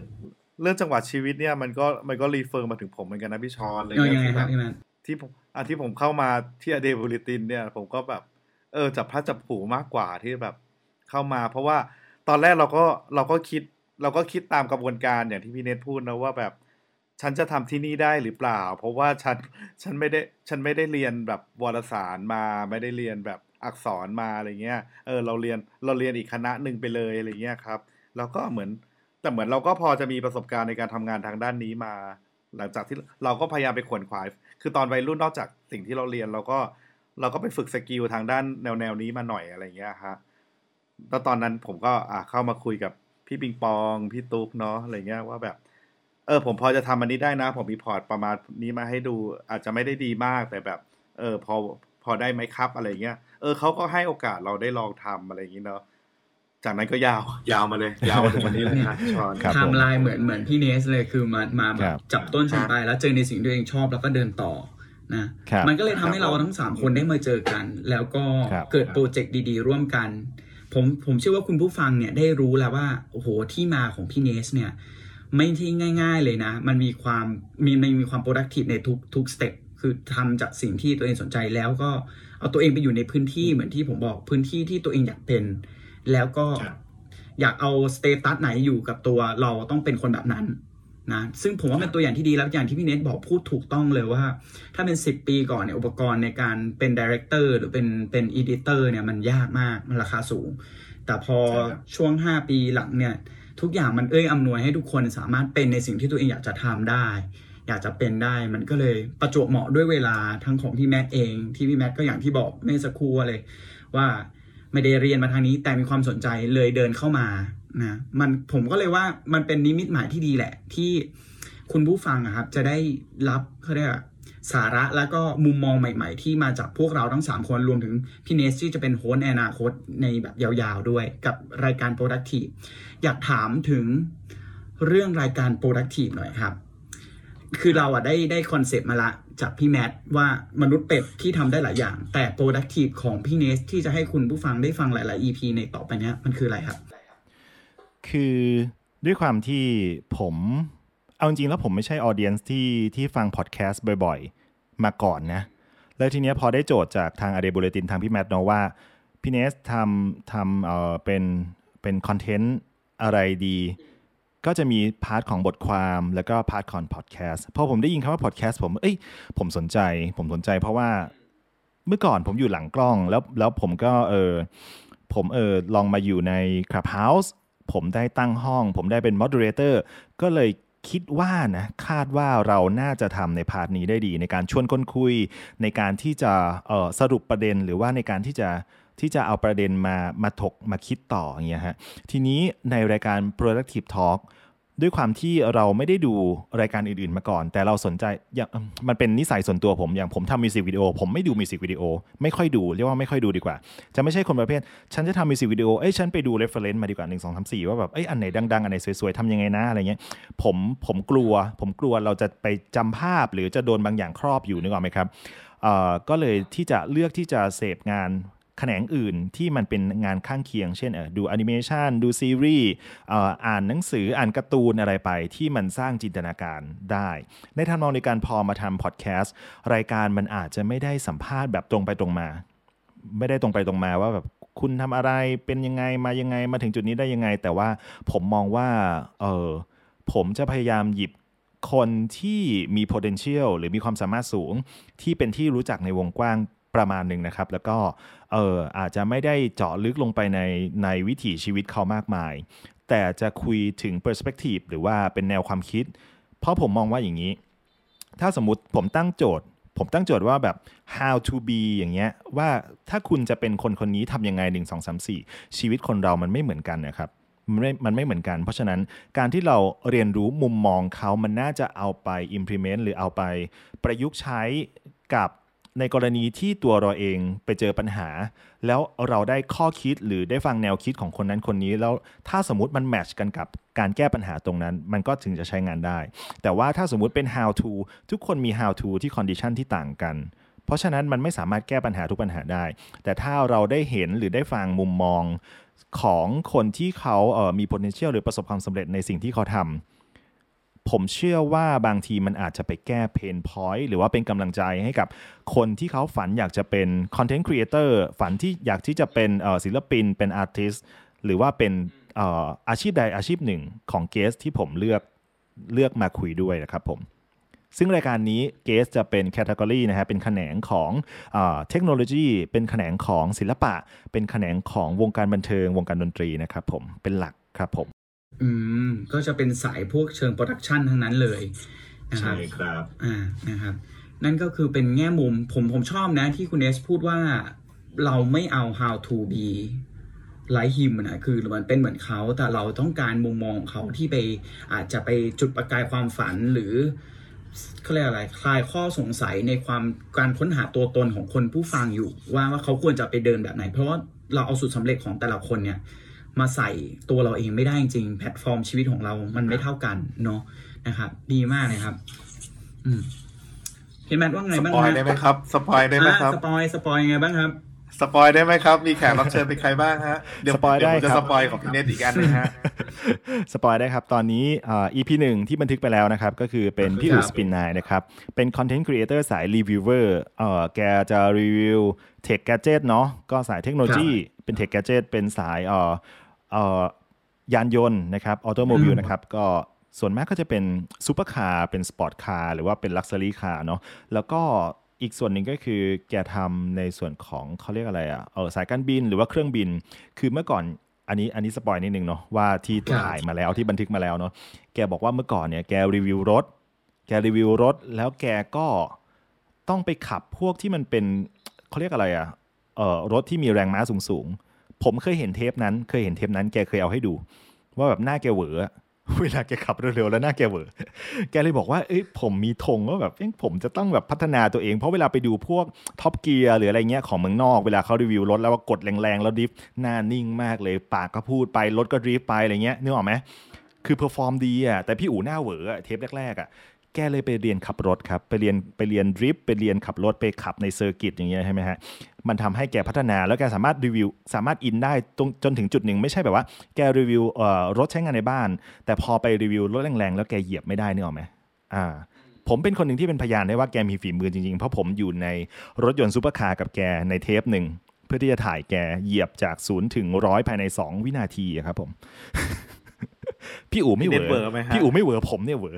เรื่องจังหวะชีวิตเนี่ยมันก็มันก็รีเฟอร์มาถึงผมเหมือนกันนะพี่ชอนอะไรเออเงี้ยังไงยครับพี่แมนที่ผม อะที่ผมเข้ามาที่อเดบูลิตินเนี่ย ผมก็แบบ เออจับพลัดจับผูมากกว่าที่แบบเข้ามา เพราะว่าตอนแรกเราก็เราก็คิด เราก็คิดตามกระบวนการอย่างที่พี่เนทพูดนะว่าแบบ ฉันจะทำที่นี่ได้หรือเปล่า เพราะว่าฉันฉันไม่ได้ฉันไม่ได้เรียนแบบวารสารมาไม่ได้เรียนแบบอักษรมาอะไรเงี้ย เออเราเรียนเราเรียนอีกคณะหนึ่งไปเลยอะไรเงี้ยครับแล้วก็เหมือนแต่เหมือนเราก็พอจะมีประสบการณ์ในการทำงานทางด้านนี้มา หลังจากที่เราก็พยายามไปขวนขวาย คือตอนวัยรุ่นนอกจากสิ่งที่เราเรียนเราก็เราก็ไปฝึกสกิลทางด้านแนวแนวนี้มาหน่อยอะไรเงี้ยฮะแล้วตอนนั้นผมก็อ่าเข้ามาคุยกับพี่ปิงปอง พี่ตุ๊กเนาะอะไรเงี้ยว่าแบบ เออ ผมพอจะทำอันนี้ได้นะ ผมมีพอร์ตประมาณนี้มาให้ดู อาจจะไม่ได้ดีมากแต่แบบ เออ พอพอได้ไหมครับอะไรเงี้ยเออเขาก็ให้โอกาสเราได้ลองทำอะไรอย่างนี้เนาะ จากนั้นก็ยาว ยาวมาเลย ยาวมาถึงวันนี้เลยนะชอนครับไทม์ไลน์เหมือนเหมือนพี่เนสเลยคือมามาแบบครับจับต้นชนปลายแล้วเจอในสิ่งที่ตัวเองชอบแล้วก็เดินต่อนะครับมันก็เลยทำให้เราทั้งสามคนได้มาเจอกัน แล้วก็ครับเกิดโปรเจกต์ดีๆ ร่วมกัน ผมผมเชื่อว่าคุณผู้ฟังเนี่ยได้รู้แล้วว่าโอ้โหที่มาของพี่เนสเนี่ยไม่ที่ง่าย ๆเลยนะ มันมีความมีมันมีความ productive ในทุกทุก step คือทำจากสิ่งที่ตัวเองสนใจแล้วก็เอาตัวเองไปอยู่ในพื้นที่เหมือนที่ผมบอกพื้นที่ที่ตัวเองอยากเป็น แล้วก็ครับอยากเอา status ไหนอยู่กับตัวเราต้องเป็นคนแบบนั้นนะซึ่งผมว่าเป็นตัวอย่างที่ดีแล้วอย่างที่พี่เนทบอกพูดถูกต้องเลยว่า ถ้าเป็น 10 ปีก่อนเนี่ยอุปกรณ์ในการเป็น director หรือเป็นเป็น editor เนี่ยมันยากมากมันราคาสูง แต่พอใช่ครับช่วง 5 ปีหลังเนี่ยทุกอย่างมันเอื้ออำนวยให้ทุกคนสามารถเป็นในสิ่งที่ตัวเองอยากจะทำได้ อยากจะเป็นได้มันก็เลยประจวบเหมาะด้วยเวลาทั้งของพี่แมทเองที่พี่แมทก็อย่างที่บอกเมื่อสักครู่เลยว่า ไม่ได้เรียนมาทางนี้ แต่มีความสนใจเลยเดินเข้ามานะมันผมก็เลยว่ามันเป็นนิมิตหมายที่ดีแหละ ที่คุณผู้ฟังครับ จะได้รับเขาเรียกสาระแล้วก็มุมมองใหม่ ๆ ที่มาจากพวกเราทั้ง 3 คนรวมถึงพี่เนสที่จะเป็น host ในอนาคตในแบบยาวๆด้วยกับรายการ Productive อยากถามถึงเรื่องรายการ Productive หน่อยครับ คือเราอะได้ได้คอนเซปต์มาละจากพี่แมทว่ามนุษย์เป็ดที่ทำได้หลายอย่าง แต่ productive ของพี่เนสที่จะให้คุณผู้ฟังได้ฟังหลาย ๆ EP ในต่อไปนี้มันคืออะไรครับ คือด้วยความที่ผมเอาจริงๆแล้วผมไม่ใช่ audience ที่ที่ฟังพอดแคสต์บ่อย ๆ มาก่อนนะ แล้วทีเนี้ยพอได้โจทย์จากทาง a day BULLETIN ทางพี่แมทเนาะว่าพี่เนสทำทำเอ่อเป็นเป็นคอนเทนต์อะไรดี ก็จะมี part ของบทความแล้วก็ part ของพอดแคสต์พอผมได้ยินคำว่าพอดแคสต์ผมเอ้ยผมสนใจ ผมสนใจเพราะว่าเมื่อก่อนผมอยู่หลังกล้องแล้วแล้วผมก็เออผมเออลองมาอยู่ใน Clubhouse ผมได้ตั้งห้อง ผมได้เป็น moderator ก็เลยคิดว่านะคาดว่าเราน่าจะทำใน part นี้ได้ดี ในการชวนคนคุย ในการที่จะออสรุปประเด็นหรือว่าในการที่จะ ที่จะเอาประเด็นมามาถกมาคิดต่ออย่างเงี้ยฮะทีนี้ในรายการ productive talk ด้วยความที่เราไม่ได้ดูรายการอื่นๆมาก่อน แต่เราสนใจอย่างมันเป็นนิสัยส่วนตัวผม อย่างผมทำมิวสิกวิดีโอผมไม่ดูมิวสิกวิดีโอไม่ค่อยดูเรียกว่าไม่ค่อยดูดีกว่า จะไม่ใช่คนประเภท ฉันจะทำมิวสิกวิดีโอเอ้ยฉันไปดู reference มาดีกว่า1 2 3 4 ว่าแบบเอ้ยอันไหนดังๆ อันไหนสวยๆทำยังไงนะอะไรเงี้ยผมผมกลัว ผมกลัวเราจะไปจำภาพหรือจะโดนบางอย่างครอบอยู่นึกออกไหมครับเอ่อก็เลยที่จะเลือกที่จะเสพงาน แขนงอื่นที่มันเป็นงานข้างเคียง เช่นดูแอนิเมชันดูซีรีส์อ่านหนังสืออ่านการ์ตูนอะไรไป ที่มันสร้างจินตนาการได้ ในทางมองในการพอมาทำพอดแคสต์รายการมันอาจจะไม่ได้สัมภาษณ์แบบตรงไปตรงมา ไม่ได้ตรงไปตรงมาว่าแบบคุณทำอะไรเป็นยังไงมายังไงมาถึงจุดนี้ได้ยังไง แต่ว่าผมมองว่าเออผมจะพยายามหยิบคนที่มี potential หรือมีความสามารถสูงที่เป็นที่รู้จักในวงกว้าง ประมาณหนึ่งนะครับ แล้วก็เอออาจจะไม่ได้เจาะลึกลงไปในในวิถีชีวิตเขามากมาย แต่จะคุยถึง perspective หรือว่าเป็นแนวความคิด เพราะผมมองว่าอย่างนี้ ถ้าสมมติผมตั้งโจทย์ ผมตั้งโจทย์ว่าแบบ how to be อย่างเงี้ยว่าถ้าคุณจะเป็นคนคนนี้ทำยังไง 1 2 3 4 ชีวิตคนเรามันไม่เหมือนกันนะครับมันไม่มันไม่เหมือนกัน เพราะฉะนั้นการที่เราเรียนรู้มุมมองเขามันน่าจะเอาไป implement หรือเอาไปประยุกต์ใช้กับ ในกรณีที่ตัวเราเองไปเจอปัญหา แล้วเราได้ข้อคิดหรือได้ฟังแนวคิดของคนนั้นคนนี้ แล้วถ้าสมมติมันแมทช์กันกับการแก้ปัญหาตรงนั้น มันก็ถึงจะใช้งานได้ แต่ว่าถ้าสมมุติเป็น how to ทุกคนมี how to ที่ condition ที่ต่างกัน เพราะฉะนั้นมันไม่สามารถแก้ปัญหาทุกปัญหาได้ แต่ถ้าเราได้เห็นหรือได้ฟังมุมมองของคนที่เขาเอ่อมี potential หรือประสบความสำเร็จในสิ่งที่เขาทำ ผมเชื่อว่าบางทีมันอาจจะไปแก้เพนพอยต์หรือว่าเป็นกำลังใจให้กับคนที่เขาฝันอยากจะเป็น content creator ฝันที่อยากที่จะเป็นศิลปิน เป็น artist หรือว่าเป็นเอ่ออาชีพใดอาชีพหนึ่งของ guest ที่ผมเลือกเลือกมาคุยด้วยนะครับผม ซึ่งรายการนี้ guest จะเป็น category นะฮะเป็นแขนงของเทคโนโลยี เป็นแขนงของศิลปะ เป็นแขนงของวงการบันเทิงวงการดนตรีนะครับผมเป็นหลักครับผม อืมก็จะเป็นสายพวกเชิง production ทั้งนั้นเลยนะคใช่รับครับอ่านะครับ นั่นก็คือเป็นแง่มุมผมผมชอบนะที่คุณเอสพูดว่าเราไม่เอา how to be like him นะคือมันเป็นเหมือนเขาแต่เราต้องการมุมมองของเขาที่ไปอาจจะไปจุดประกายความฝันหรือเขาเรียกอะไรคลายข้อสงสัยในความการค้นหาตัวตนของคนผู้ฟังอยู่ ว่าว่าเขาควรจะไปเดินแบบไหน เพราะว่าเราเอาสูตรสำเร็จของแต่ละคนเนี่ย มาใส่ตัวเราเองไม่ได้จริงแพลตฟอร์มชีวิตของเรามันไม่เท่ากันเนาะนะครับดีมากเลยครับ อืมพี่แมทว่าไงบ้างสปอยฮะได้ไหมครับสปอยได้ไหมครับอะสปอยสปอยยังไงบ้างครับสปอยได้ไหมครับ มีแขกรับเชิญเป็นใครบ้างฮะ เดี๋ยวสปอยได้เดี๋ยวผมจะครับสปอยของพี่เนทอีกอันหนึ่งฮะ สปอยได้ครับ ตอนนี้อ่า EP หนึ่งที่บันทึกไปแล้วนะครับ ก็คือเป็นพี่ครับอู๋ Spin9นะครับ เป็น content creator สายรีวิวเวอร์เอ่อแกจะรีวิวเทคแกจ e t เนาะ ก็สายเทคโนโลยี เป็นเทคแกจ e t เป็นสายเอ่อเอ่อ ยานยนต์นะครับ automobile อืมนะครับก็ส่วนมากก็จะเป็นซูเปอร์คาร์เป็น sport car หรือว่าเป็นลักซ์ r รี่คาร์เนาะแล้วก็อีกส่วนหนึ่งก็คือแกทำในส่วนของเขาเรียกอะไรอะเออสายการบินหรือว่าเครื่องบิน คือเมื่อก่อนอันนี้อันนี้สปอยนิดนึงเนาะว่าที่ครับถ่ายมาแล้วที่บันทึกมาแล้วเนาะแกบอกว่าเมื่อก่อนเนี่ยแกรีวิวรถ แกรีวิวรถ แล้วแกก็ต้องไปขับพวกที่มันเป็นเขาเรียกอะไรอะเออรถที่มีแรงม้าสูงๆ ผมเคยเห็นเทปนั้น เคยเห็นเทปนั้นแกเคยเอาให้ดู ว่าแบบหน้าแกเหวอเวลาแกขับเร็วๆแล้วหน้าแกเหวอแกเลยบอกว่า เอ้ยผมมีธงว่าแบบเอ้ยผมจะต้องแบบพัฒนาตัวเอง เพราะเวลาไปดูพวก Top Gear หรืออะไรเงี้ยของเมืองนอก เวลาเขารีวิวรถแล้วว่ากดแรงๆ แล้ว drift หน้านิ่งมากเลยปากก็พูดไป รถก็ drift ไปอะไรเงี้ยนึกออกไหมคือ perform ดีอะแต่พี่อู๋หน้าเหวออะเทปแรกๆอะ แกเลยไปเรียนขับรถครับ ไปเรียนไปเรียน drift ไปเรียนขับรถไปขับใน circuit อย่างเงี้ยใช่ไหมฮะ มันทำให้แกพัฒนาแล้วแกสามารถรีวิว สามารถอินได้ตรงจนถึงจุดหนึ่งไม่ใช่แบบว่าแกรีวิวเอ่อรถใช้งานในบ้าน แต่พอไปรีวิวรถแรงๆ แล้วแกเหยียบไม่ได้นึกออกไหมอ่าผมเป็นคนหนึ่งที่เป็นพยานได้ว่าแกมีฝีมือจริงๆ เพราะผมอยู่ในรถยนต์ซูเปอร์คาร์กับแกในเทปหนึ่งเพื่อที่จะถ่ายแกเหยียบจากศูนย์ถึงร้อยภายใน 2 วินาทีอะครับผม พี่อู๋ไม่เหวอพี่เน็ตเหวอไหมฮะพี่อู๋ไม่เหวอผมเนี่ยเหวอ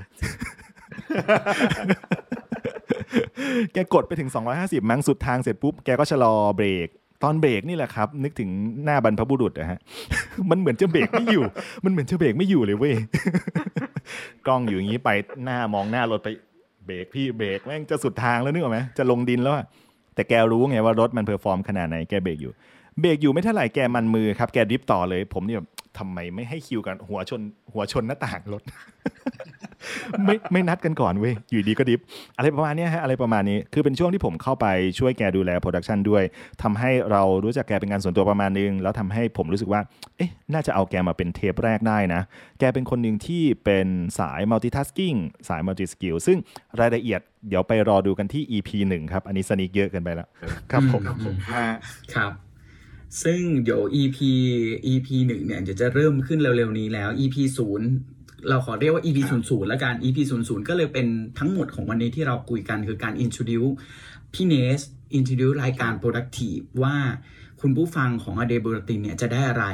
แกกดไปถึง 250 มั้งสุดทางเสร็จปุ๊บ แกก็ชะลอเบรก ตอนเบรกนี่แหละครับ นึกถึงหน้าบรรพบุรุษนะฮะ มันเหมือนจะเบรกไม่อยู่ มันเหมือนจะเบรกไม่อยู่เลยเว้ย กล้องอยู่อย่างนี้ไปหน้ามองหน้ารถไปเบรกพี่เบรกแม่งจะสุดทางแล้วนึกออกไหมจะลงดินแล้วอะแต่แกรู้ไงว่ารถมัน perform ขนาดไหนแกเบรกอยู่เบรกอยู่ไม่เท่าไหร่แกมันมือครับ แก drift ต่อเลย ผมเนี่ยทำไมไม่ให้คิวกันหัวชน หัวชนหน้าต่างรถ ไม่ไม่นัดกันก่อนเว้ยอยู่ดีก็ drift อะไรประมาณเนี้ยฮะอะไรประมาณนี้คือเป็นช่วงที่ผมเข้าไปช่วยแกดูแล production ด้วยทำให้เรารู้จักแกเป็นการส่วนตัวประมาณนึง แล้วทำให้ผมรู้สึกว่าเอ๊ะน่าจะเอาแกมาเป็นเทปแรกได้นะ แกเป็นคนหนึ่งที่เป็นสาย multitasking สาย multi skill ซึ่งรายละเอียดเดี๋ยวไปรอดูกันที่ EP หนึ่งครับอันนี้ sneak เยอะเกินไปแล้วครับผมอืมฮะครับซึ่งเดี๋ยว EP EP หนึ่งเนี่ยจะจะเริ่มขึ้นเร็วๆนี้แล้ว EP ศูนย์ เราขอเรียกว่า EP ศูนย์ศูนย์แล้วกัน EP ศูนย์ศูนย์ก็เลยเป็นทั้งหมดของวันนี้ที่เราคุยกันคือการ introduce พี่เนส introduce รายการ productive ว่าคุณผู้ฟังของอเดบูรตินเนี่ยจะได้อะไร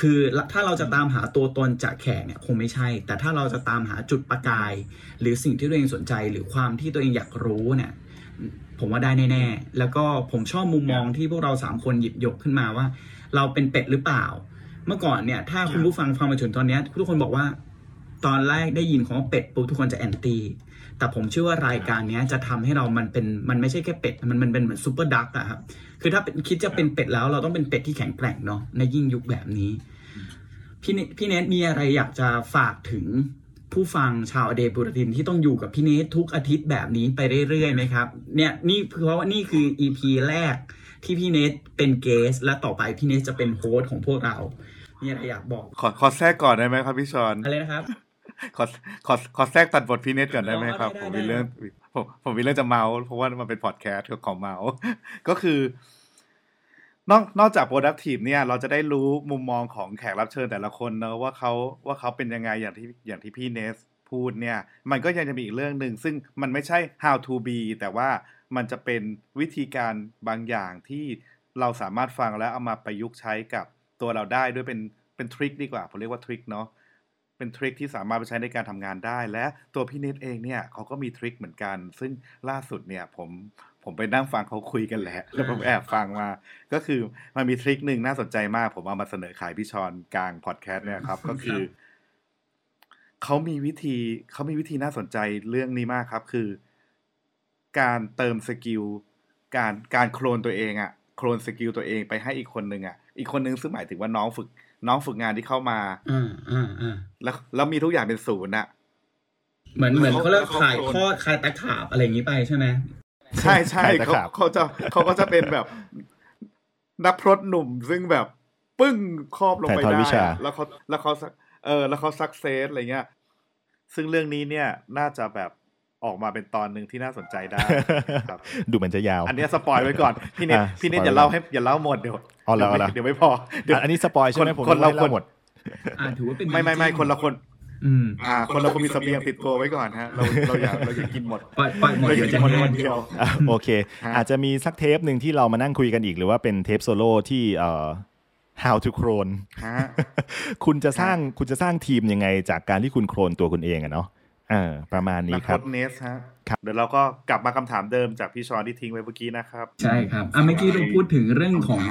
คือถ้าเราจะตามหาตัวตนจากแขกเนี่ยคงไม่ใช่ แต่ถ้าเราจะตามหาจุดประกาย หรือสิ่งที่ตัวเองสนใจหรือความที่ตัวเองอยากรู้เนี่ยผมว่าได้แน่ๆ แล้วก็ผมชอบมุมมองที่พวกเราสามคนหยิบยกขึ้นมาว่า เราเป็นเป็ดหรือเปล่า เมื่อก่อนเนี่ยถ้าคุณผู้ฟังฟังมาถึงตอนเนี้ยทุกคนบอกว่า ตอนแรกได้ยินคำว่าเป็ดปุ๊บทุกคนจะ anti แต่ผมเชื่อว่ารายการเนี้ยจะทำให้เรามันเป็นมันไม่ใช่แค่เป็ด มันมันเป็นเหมือน super duck อะครับคือถ้าเป็นคิดจะเป็นเป็ดแล้วเราต้องเป็นเป็ดที่แข็งแกร่งเนาะในยิ่งยุคแบบนี้ พี่เนพี่เนทมีอะไรอยากจะฝากถึงผู้ฟังชาว a day bulletin ที่ต้องอยู่กับพี่เนททุกอาทิตย์แบบนี้ไปเรื่อยๆไหมครับ เนี่ยนี่เพราะว่านี่คือ EP แรกที่พี่เนทเป็น guest และต่อไปพี่เนทจะเป็น host ของพวกเรามีอะไรอยากบอก ขอขอแทรกก่อนได้ไหมครับพี่ชอนอะไรนะครับ ขอขอขอแทรกตัดบทพี่เนทก่อนได้ไหมครับได้ผมได้มีเรื่องผมผมมีเรื่องจะเมาท์เพราะว่ามันเป็นพอดแคสต์ของเมาท์ก็คือนอกนอกจาก productive เนี่ย เราจะได้รู้มุมมองของแขกรับเชิญแต่ละคนเนอะว่าเขาว่าเขาเป็นยังไงอย่างที่อย่างที่พี่เนสพูดเนี่ย มันก็ยังจะมีอีกเรื่องหนึ่งซึ่งมันไม่ใช่ how to be แต่ว่ามันจะเป็นวิธีการบางอย่างที่เราสามารถฟังแล้วเอามาประยุกต์ใช้กับตัวเราได้ด้วยเป็นเป็นทริคดีกว่าผมเรียกว่าทริคเนาะ เป็นทริคที่สามารถไปใช้ในการทำงานได้ และตัวพี่เนทเองเนี่ยเขาก็มีทริคเหมือนกัน ซึ่งล่าสุดเนี่ยผมผมไปนั่งฟังเขาคุยกันแหละ แล้วผมแอบฟังมา ก็คือมันมีทริคหนึ่งน่าสนใจมาก ผมเอามาเสนอขายพี่ชอนกลางพอดแคสต์เนี่ยครับ ก็คือเขามีวิธีเขามีวิธีน่าสนใจเรื่องนี้มากครับ คือ การเติมสกิลการการโคลนตัวเองอะโคลนสกิลตัวเองไปให้อีกคนนึงอะอีกคนนึงซึ่งหมายถึงว่าน้องฝึก น้องฝึกงานที่เข้ามาอ่าอ่าอ่าแล้วแล้วมีทุกอย่างเป็นศูนย์อะเหมือนเหมือนแล้วเขาเขาเรียกแล้วเขาขายโคลนทอดขายตะขาบอะไรอย่างนี้ไปใช่ไหมใช่ใช่ใช่ตะเขาขาบเขาจะเขาก็จะเป็นแบบ นักพรตหนุ่มซึ่งแบบปึ้งครอบลงไปถ่ายทอดได้วิชาอะแล้วเขาแล้วเขาเออแล้วเขาสักเซสอะไรเงี้ย ซึ่งเรื่องนี้เนี่ยน่าจะแบบ ออกมาเป็นตอนหนึ่งที่น่าสนใจได้ครับดูเหมือนจะยาว อันเนี้ยสปอยไว้ก่อน พี่เน็ตอะพี่เน็ตสปอยอย่าไว้เล่าให้อย่าเล่าหมดเดี๋ยวเอาละเอาละเดี๋ยวไม่พอเดี๋ยวอันนี้สปอยใช่ไหมคนผมคนเราไม่ได้คนหมดอ่าถือว่าเป็นไม่ไม่ไม่คนละคนอืมอ่า คนเราคนมีเสบียงติดตัวไว้ก่อนฮะ เราเราอย่าเราอย่ากินหมดปล่อยปล่อยหมดเราอเดี๋ยย่าวกิจะนหมดในแห้วังนเดียวอะโอเคฮะอาจจะมีสักเทปหนึ่งที่เรามานั่งคุยกันอีกหรือว่าเป็นเทปโซโล่ที่เอ่อ how to clone ฮะคุณจะสร้างคุณจะสร้างทีมยังไงจากการที่คุณโคลนตัวคุณเองอะเนาะ เออประมาณนี้นักคพรัรบตเนสฮะครับเดี๋ยวเราก็กลับมาคำถามเดิมจากพี่ชอนที่ทิ้งไว้เมื่อกี้นะครับ ใช่ครับอะเมื่อกี้เราพูดถึงเรื่องของ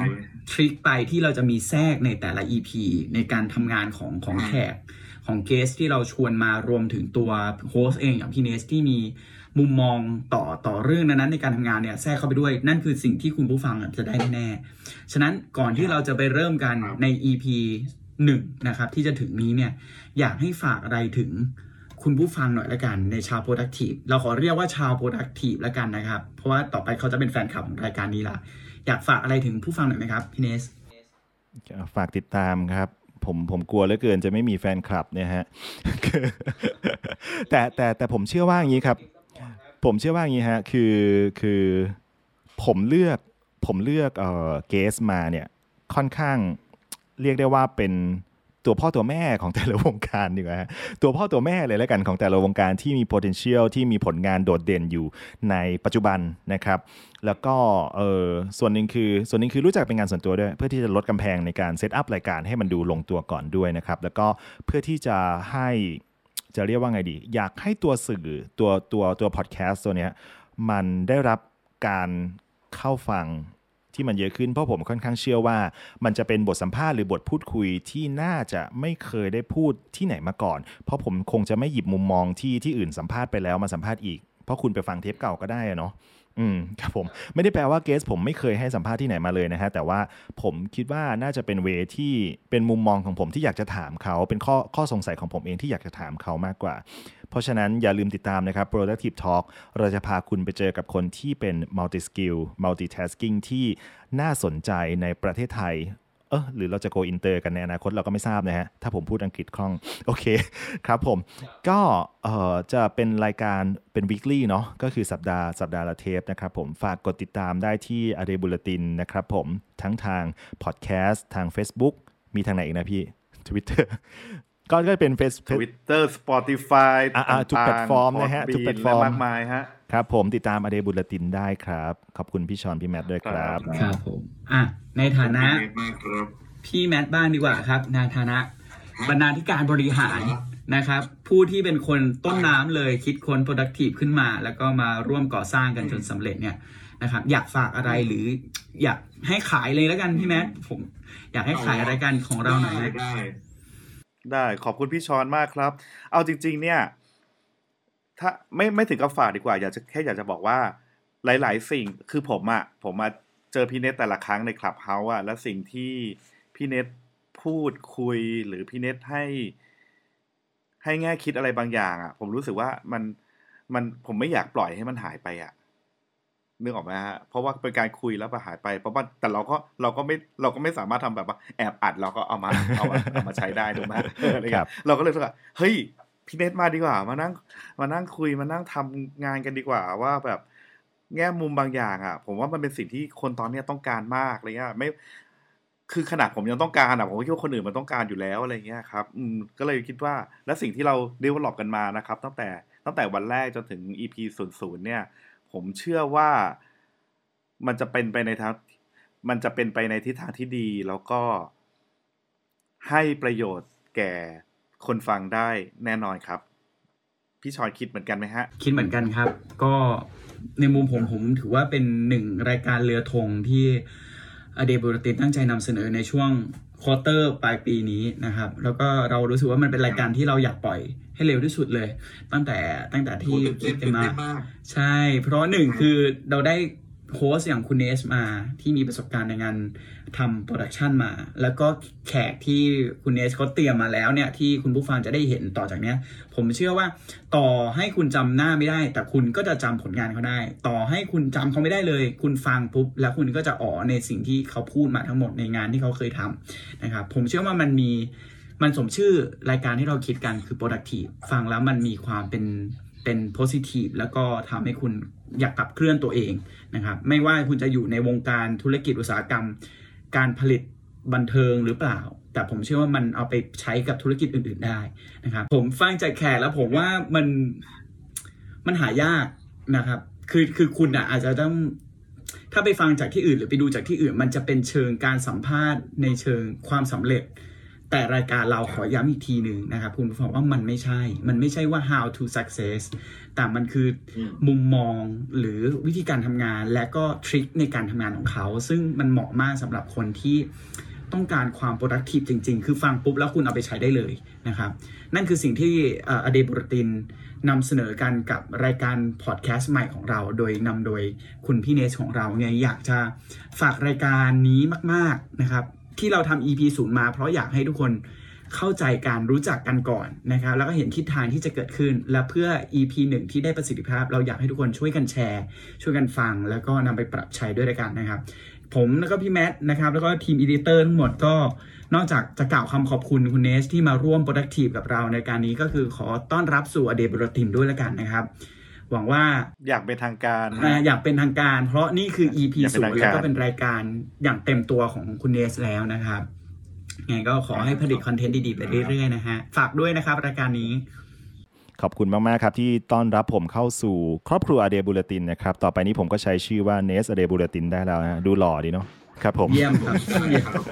ทริคไปที่เราจะมีแทรกในแต่ละ EP ในการทำงานของของแขกของเกสที่เราชวนมารวมถึงตัวโฮสเองอย่างพี่เนสที่มีมุมมองต่อต่อเรื่องนั้นๆในการทำงานเนี่ยแทรกเข้าไปด้วย นั่นคือสิ่งที่คุณผู้ฟังอะจะได้แน่ๆฉะนั้นก่อนที่เราจะไปเริ่มกันใน EP หนึ่งนะครับที่จะถึงนี้เนี่ยอยากให้ฝากอะไรถึง คุณผู้ฟังหน่อยละกันในชาว productive เราขอเรียกว่าชาว productive ละกันนะครับ เพราะว่าต่อไปเขาจะเป็นแฟนคลับของรายการนี้ละอยากฝากอะไรถึงผู้ฟังหน่อยไหมครับพี่เนสฝากติดตามครับผมผมกลัวเหลือเกินจะไม่มีแฟนคลับเนี่ยฮะแต่แต่แต่ผมเชื่อว่าอย่างนี้ครับ ผมเชื่อว่าอย่างนี้ฮะคือคือผมเลือกผมเลือกเอ่อเกสมาเนี่ยค่อนข้างเรียกได้ว่าเป็น ตัวพ่อตัวแม่ของแต่ละวงการดีกว่าฮะตัวพ่อตัวแม่เลยแล้วกันของแต่ละวงการที่มี potential ที่มีผลงานโดดเด่นอยู่ในปัจจุบันนะครับ แล้วก็เออส่วนหนึ่งคือส่วนหนึ่งคือรู้จักเป็นงานส่วนตัวด้วย เพื่อที่จะลดกำแพงในการเซตอัพรายการให้มันดูลงตัวก่อนด้วยนะครับ แล้วก็เพื่อที่จะให้จะเรียกว่าไงดี อยากให้ตัวสื่อตัวตัวตัวพอดแคสต์ตัวเนี้ยมันได้รับการเข้าฟัง ที่มันเยอะขึ้นเพราะผมค่อนข้างเชื่อว่า มันจะเป็นบทสัมภาษณ์หรือบทพูดคุยที่น่าจะไม่เคยได้พูดที่ไหนมาก่อน เพราะผมคงจะไม่หยิบมุมมองที่ที่อื่นสัมภาษณ์ไปแล้วมาสัมภาษณ์อีก เพราะคุณไปฟังเทปเก่าก็ได้อะเนาะอืมครับผมไม่ได้แปลว่าเกสผมไม่เคยให้สัมภาษณ์ที่ไหนมาเลยนะฮะแต่ว่าผมคิดว่าน่าจะเป็นเวที่เป็นมุมมองของผมที่อยากจะถามเขาเป็นข้อข้อสงสัยของผมเองที่อยากจะถามเขามากกว่า เพราะฉะนั้นอย่าลืมติดตามนะครับ productive talk เราจะพาคุณไปเจอกับคนที่เป็น multi skill multitasking ที่น่าสนใจในประเทศไทยเออหรือเราจะ go inter กันในอนาคตเราก็ไม่ทราบนะฮะ ถ้าผมพูดอังกฤษคล่อง โอเคครับผม ก็เอ่อจะเป็นรายการเป็น weekly เนาะก็คือสัปดาห์สัปดาห์ละเทปนะครับผมฝากกดติดตามได้ที่ a d e b u l l e t i n นะครับผมทั้งทาง podcast ทาง Facebook มีทางไหนอีกนะพี่ Twitter ก็ก็เป็น Face- Twitter Spotify อ่าอ่าทุกแพลตฟอร์มนะฮะทุกแพลตฟอร์มและมากมายฮะครับผมติดตาม a d e b u l l e t i n ได้ครับ ขอบคุณพี่ชอนพี่แมทด้วยครับ ครับผมอะในฐานะมากครับพี่แมทบ้างดีกว่าครับ ในฐานะ บรรณาธิการบริหารนะครับ ผู้ที่เป็นคนต้นน้ำเลยคิดค้น productive ขึ้นมา แล้วก็มาร่วมก่อสร้างกันจนสำเร็จเนี่ยนะครับ อยากฝากอะไรหรือ อยากให้ขายเลยแล้วกันพี่แมทผม อยากให้ขายรายการของเราหน่อยได้นะ ได้ขอบคุณพี่ชอนมากครับ เอาจริง ๆ เนี่ย ถ้าไม่ไม่ถึงกับฝากดีกว่า อยากจะแค่อยากจะบอกว่า หลาย ๆ สิ่งคือผมอะผมมาเจอพี่เนตแต่ละครั้งในคลับเฮาส์อะและสิ่งที่พี่เนตพูดคุยหรือพี่เนตให้ ให้แง่คิดอะไรบางอย่างอะผมรู้สึกว่ามันมันผมไม่อยากปล่อยให้มันหายไปอะ นึกออกไหมฮะ เพราะว่าเป็นการคุยแล้วมันหายไป เพราะว่าแต่เราก็เราก็ไม่เราก็ไม่สามารถทำแบบว่าแอบอัดเราก็เอามาเอามาเอามาใช้ได้ถูกไหมเอออะไรครัเงี้บยเราก็เลยรู้สึกว่าเฮ้ยพี่เนตมาดีกว่า มานั่งมานั่งคุยมานั่งทำงานกันดีกว่าว่าแบบแง่มุมบางอย่างอะ ผมว่ามันเป็นสิ่งที่คนตอนเนี้ยต้องการมากอะไรเงี้ยไม่คือขนาดผมยังต้องการอะผมก็คิดว่าคนอื่นมันต้องการอยู่แล้วอะไรเงี้ยครับอืมก็เลยคิดว่าและสิ่งที่เรา develop กันมานะครับ ตั้งแต่ตั้งแต่วันแรกจนถึง EP ศูนย์ศูนย์เนี่ย ผมเชื่อว่ามันจะเป็นไปในทางมันจะเป็นไปในทิศทางที่ดี แล้วก็ให้ประโยชน์แก่คนฟังได้แน่นอนครับ พี่ชอนคิดเหมือนกันไหมฮะ คิดเหมือนกันครับ ก็ในมุมผมผมถือว่าเป็นหนึ่งรายการเรือธงที่ a day bulletin ตั้งใจนำเสนอในช่วง quarter ปลายปีนี้นะครับ แล้วก็เรารู้สึกว่ามันเป็นรายการที่เราอยากปล่อยให้เร็วที่สุดเลย ตั้งแต่ตั้งแต่ที่ตื่นเต้นคิตื่ดนมาเต้นมากใช่ เพราะหนึ่งคือเราได้ host อย่างคุณเนสมาที่มีประสบการณ์ในงานทำ production มา แล้วก็แขกที่คุณเนสเขาเตรียมมาแล้วเนี่ยที่คุณผู้ฟังจะได้เห็นต่อจากเนี้ย ผมเชื่อว่าต่อให้คุณจำหน้าไม่ได้ แต่คุณก็จะจำผลงานเขาได้ ต่อให้คุณจำเขาไม่ได้เลย คุณฟังปุ๊บแล้วคุณก็จะอ๋อในสิ่งที่เขาพูดมาทั้งหมดในงานที่เขาเคยทำนะครับผมเชื่อว่ามันมีมันสมชื่อรายการที่เราคิดกันคือ productive ฟังแล้วมันมีความเป็นเป็น positive แล้วก็ทำให้คุณ อยากกลับเคลื่อนตัวเองนะครับ ไม่ว่าคุณจะอยู่ในวงการธุรกิจอุตสาหกรรม การผลิตบันเทิงหรือเปล่า แต่ผมเชื่อว่ามันเอาไปใช้กับธุรกิจอื่น ๆได้นะครับ ผมฟังจากแขกแล้วผมว่ามันมันหายากนะครับ คือคือคุณอะอาจจะต้องถ้าไปฟังจากที่อื่นหรือไปดูจากที่อื่น มันจะเป็นเชิงการสัมภาษณ์ในเชิงความสำเร็จ แต่รายการเราขอย้ำอีกทีหนึ่งนะครับคุณผู้ฟังว่ามันไม่ใช่ มันไม่ใช่ว่า how to success แต่มันคืออมมุมมองหรือวิธีการทำงาน และก็ทริคในการทำงานของเขา ซึ่งมันเหมาะมากสำหรับคนที่ต้องการความ productive จริง ๆ คือฟังปุ๊บแล้วคุณเอาไปใช้ได้เลยนะครับ นั่นคือสิ่งที่เอ่ออเดบุรตินนำเสนอกันกับรายการพอดแคสต์ใหม่ของเรา โดยนำโดยคุณพี่เนสของเราเนี่ยอยากจะฝากรายการนี้มาก ๆนะครับ ที่เราทำ EP ศูนย์มา เพราะอยากให้ทุกคนเข้าใจการรู้จักกันก่อนนะครับ แล้วก็เห็นทิศทางที่จะเกิดขึ้น และเพื่อ EP หนึ่งที่ได้ประสิทธิภาพ เราอยากให้ทุกคนช่วยกันแชร์ ช่วยกันฟัง แล้วก็นำไปปรับใช้ด้วยด้วยกันนะครับ ผมแล้วก็พี่แมทนะครับ แล้วก็ทีม editor ทั้งหมดก็นอกจากจะกล่าวคำขอบคุณคุณเนสที่มาร่วม productive กับเราในการนี้ก็คือขอต้อนรับสู่ a day bulletin ด้วยแล้วกันนะครับ หวังว่าอยากเป็นทางการอ่าอยากเป็นทางการ เพราะนี่คือ EP อยากเป็นศูนทางย์การแล้วก็เป็นรายการอย่างเต็มตัวของคุณเนสแล้วนะครับไงก็ขอให้ผลิต content ดีๆไปเรื่อยๆนะฮะ ฝากด้วยนะครับรายการนี้ขอบคุณมาก ๆ ครับ ที่ต้อนรับผมเข้าสู่ครอบครัว a day bulletin นะครับ ต่อไปนี้ผมก็ใช้ชื่อว่าเนส a day bulletin ได้แล้วนะดูหล่อดีเนาะ ครับผมเยี่ยมครับเยี่ยมครับ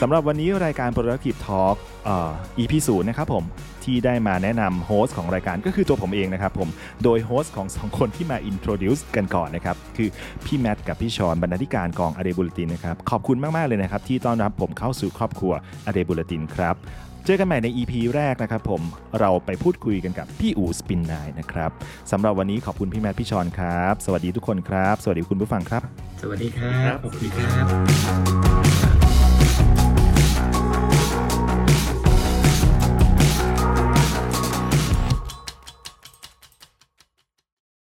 สำหรับวันนี้รายการ Productive Talk เอ่อ EP ศูนย์นะครับผมที่ได้มาแนะนำ host ของรายการก็คือตัวผมเองนะครับผมโดย host ของสองคนที่มา introduce กันก่อนนะครับ คือพี่แมทกับพี่ชอนบรรณาธิการกองอเดบูลตินนะครับ ขอบคุณมาก ๆ เลยนะครับ ที่ต้อนรับผมเข้าสู่ครอบครัวอเดบูลตินครับ เจอกันใหม่ใน EP แรกนะครับผมเราไปพูดคุยกันกับพี่อูสปินนายนะครับสำหรับวันนี้ขอบคุณพี่แมทพี่ชอนครับ สวัสดีทุกคนครับ สวัสดีคุณผู้ฟังครับ สวัสดีครับขอบคุณครับ